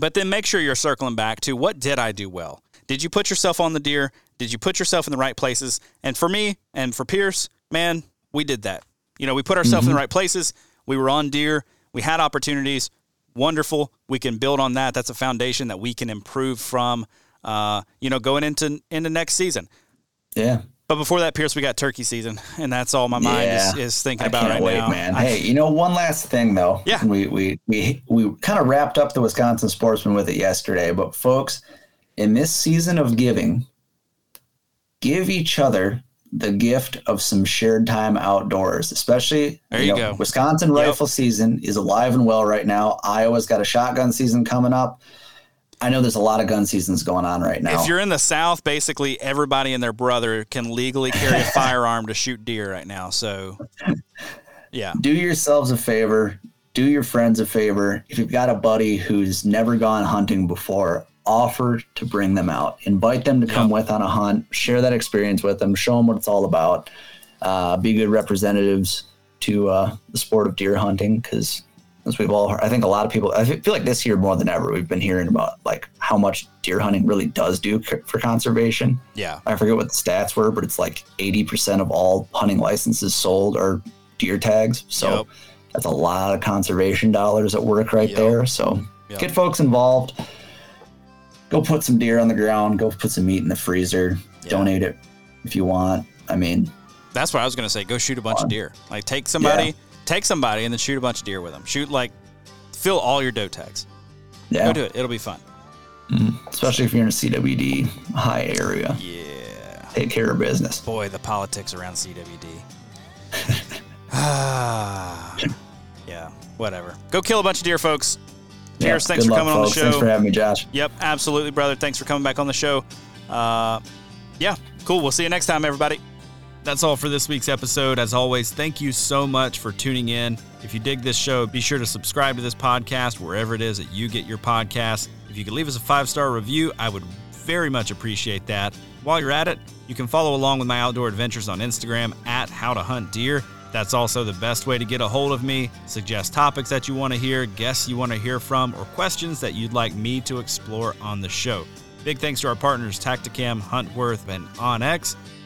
But then make sure you're circling back to what did I do well? Did you put yourself on the deer? Did you put yourself in the right places? And for me and for Pierce, man, we did that. You know, we put ourselves in the right places. We were on deer. We had opportunities. Wonderful. We can build on that. That's a foundation that we can improve from. Uh, you know, going into into next season. Yeah. But before that, Pierce, we got turkey season, and that's all my mind is, Yeah. is thinking I about can't right wait, now. man. I- hey, you know, one last thing though. Yeah. We we we we kind of wrapped up the Wisconsin Sportsman with it yesterday, but folks, in this season of giving, give each other the gift of some shared time outdoors, especially There you go. Wisconsin Yep. rifle season is alive and well right now. Iowa's got a shotgun season coming up. I know there's a lot of gun seasons going on right now. If you're in the South, basically everybody and their brother can legally carry a firearm to shoot deer right now. So, yeah, do yourselves a favor, do your friends a favor. If you've got a buddy who's never gone hunting before, offer to bring them out. Invite them to come with on a hunt, share that experience with them, show them what it's all about. Uh, be good representatives to uh, the sport of deer hunting because as we've all heard, I think a lot of people, I feel like this year more than ever, we've been hearing about like how much deer hunting really does do c- for conservation. yeah, I forget what the stats were, but it's like 80% of all hunting licenses sold are deer tags. So Yep. that's a lot of conservation dollars at work right Yep. there. So Yep. get folks involved. Go put some deer on the ground. Go put some meat in the freezer. Donate it if you want. I mean, that's what I was gonna say. Go shoot a bunch of deer. Like take somebody, Yeah. Take somebody, and then shoot a bunch of deer with them. Shoot like fill all your doe tags. yeah, Go do it. It'll be fun. especially if you're in a CWD high area. Yeah. Take care of business. Boy, the politics around CWD. Ah, yeah. Whatever. Go kill a bunch of deer, folks. Yeah, Pierce, thanks for luck, coming on the show. Thanks for having me, Josh. Yep, absolutely, brother. Thanks for coming back on the show. Uh, yeah, cool. We'll see you next time, everybody. That's all for this week's episode. As always, thank you so much for tuning in. If you dig this show, be sure to subscribe to this podcast wherever it is that you get your podcasts. If you could leave us a five star review, I would very much appreciate that. While you're at it, you can follow along with my outdoor adventures on Instagram at How to Hunt Deer. That's also the best way to get a hold of me, suggest topics that you want to hear, guests you want to hear from, or questions that you'd like me to explore on the show. Big thanks to our partners Tactacam, Huntworth, and onX.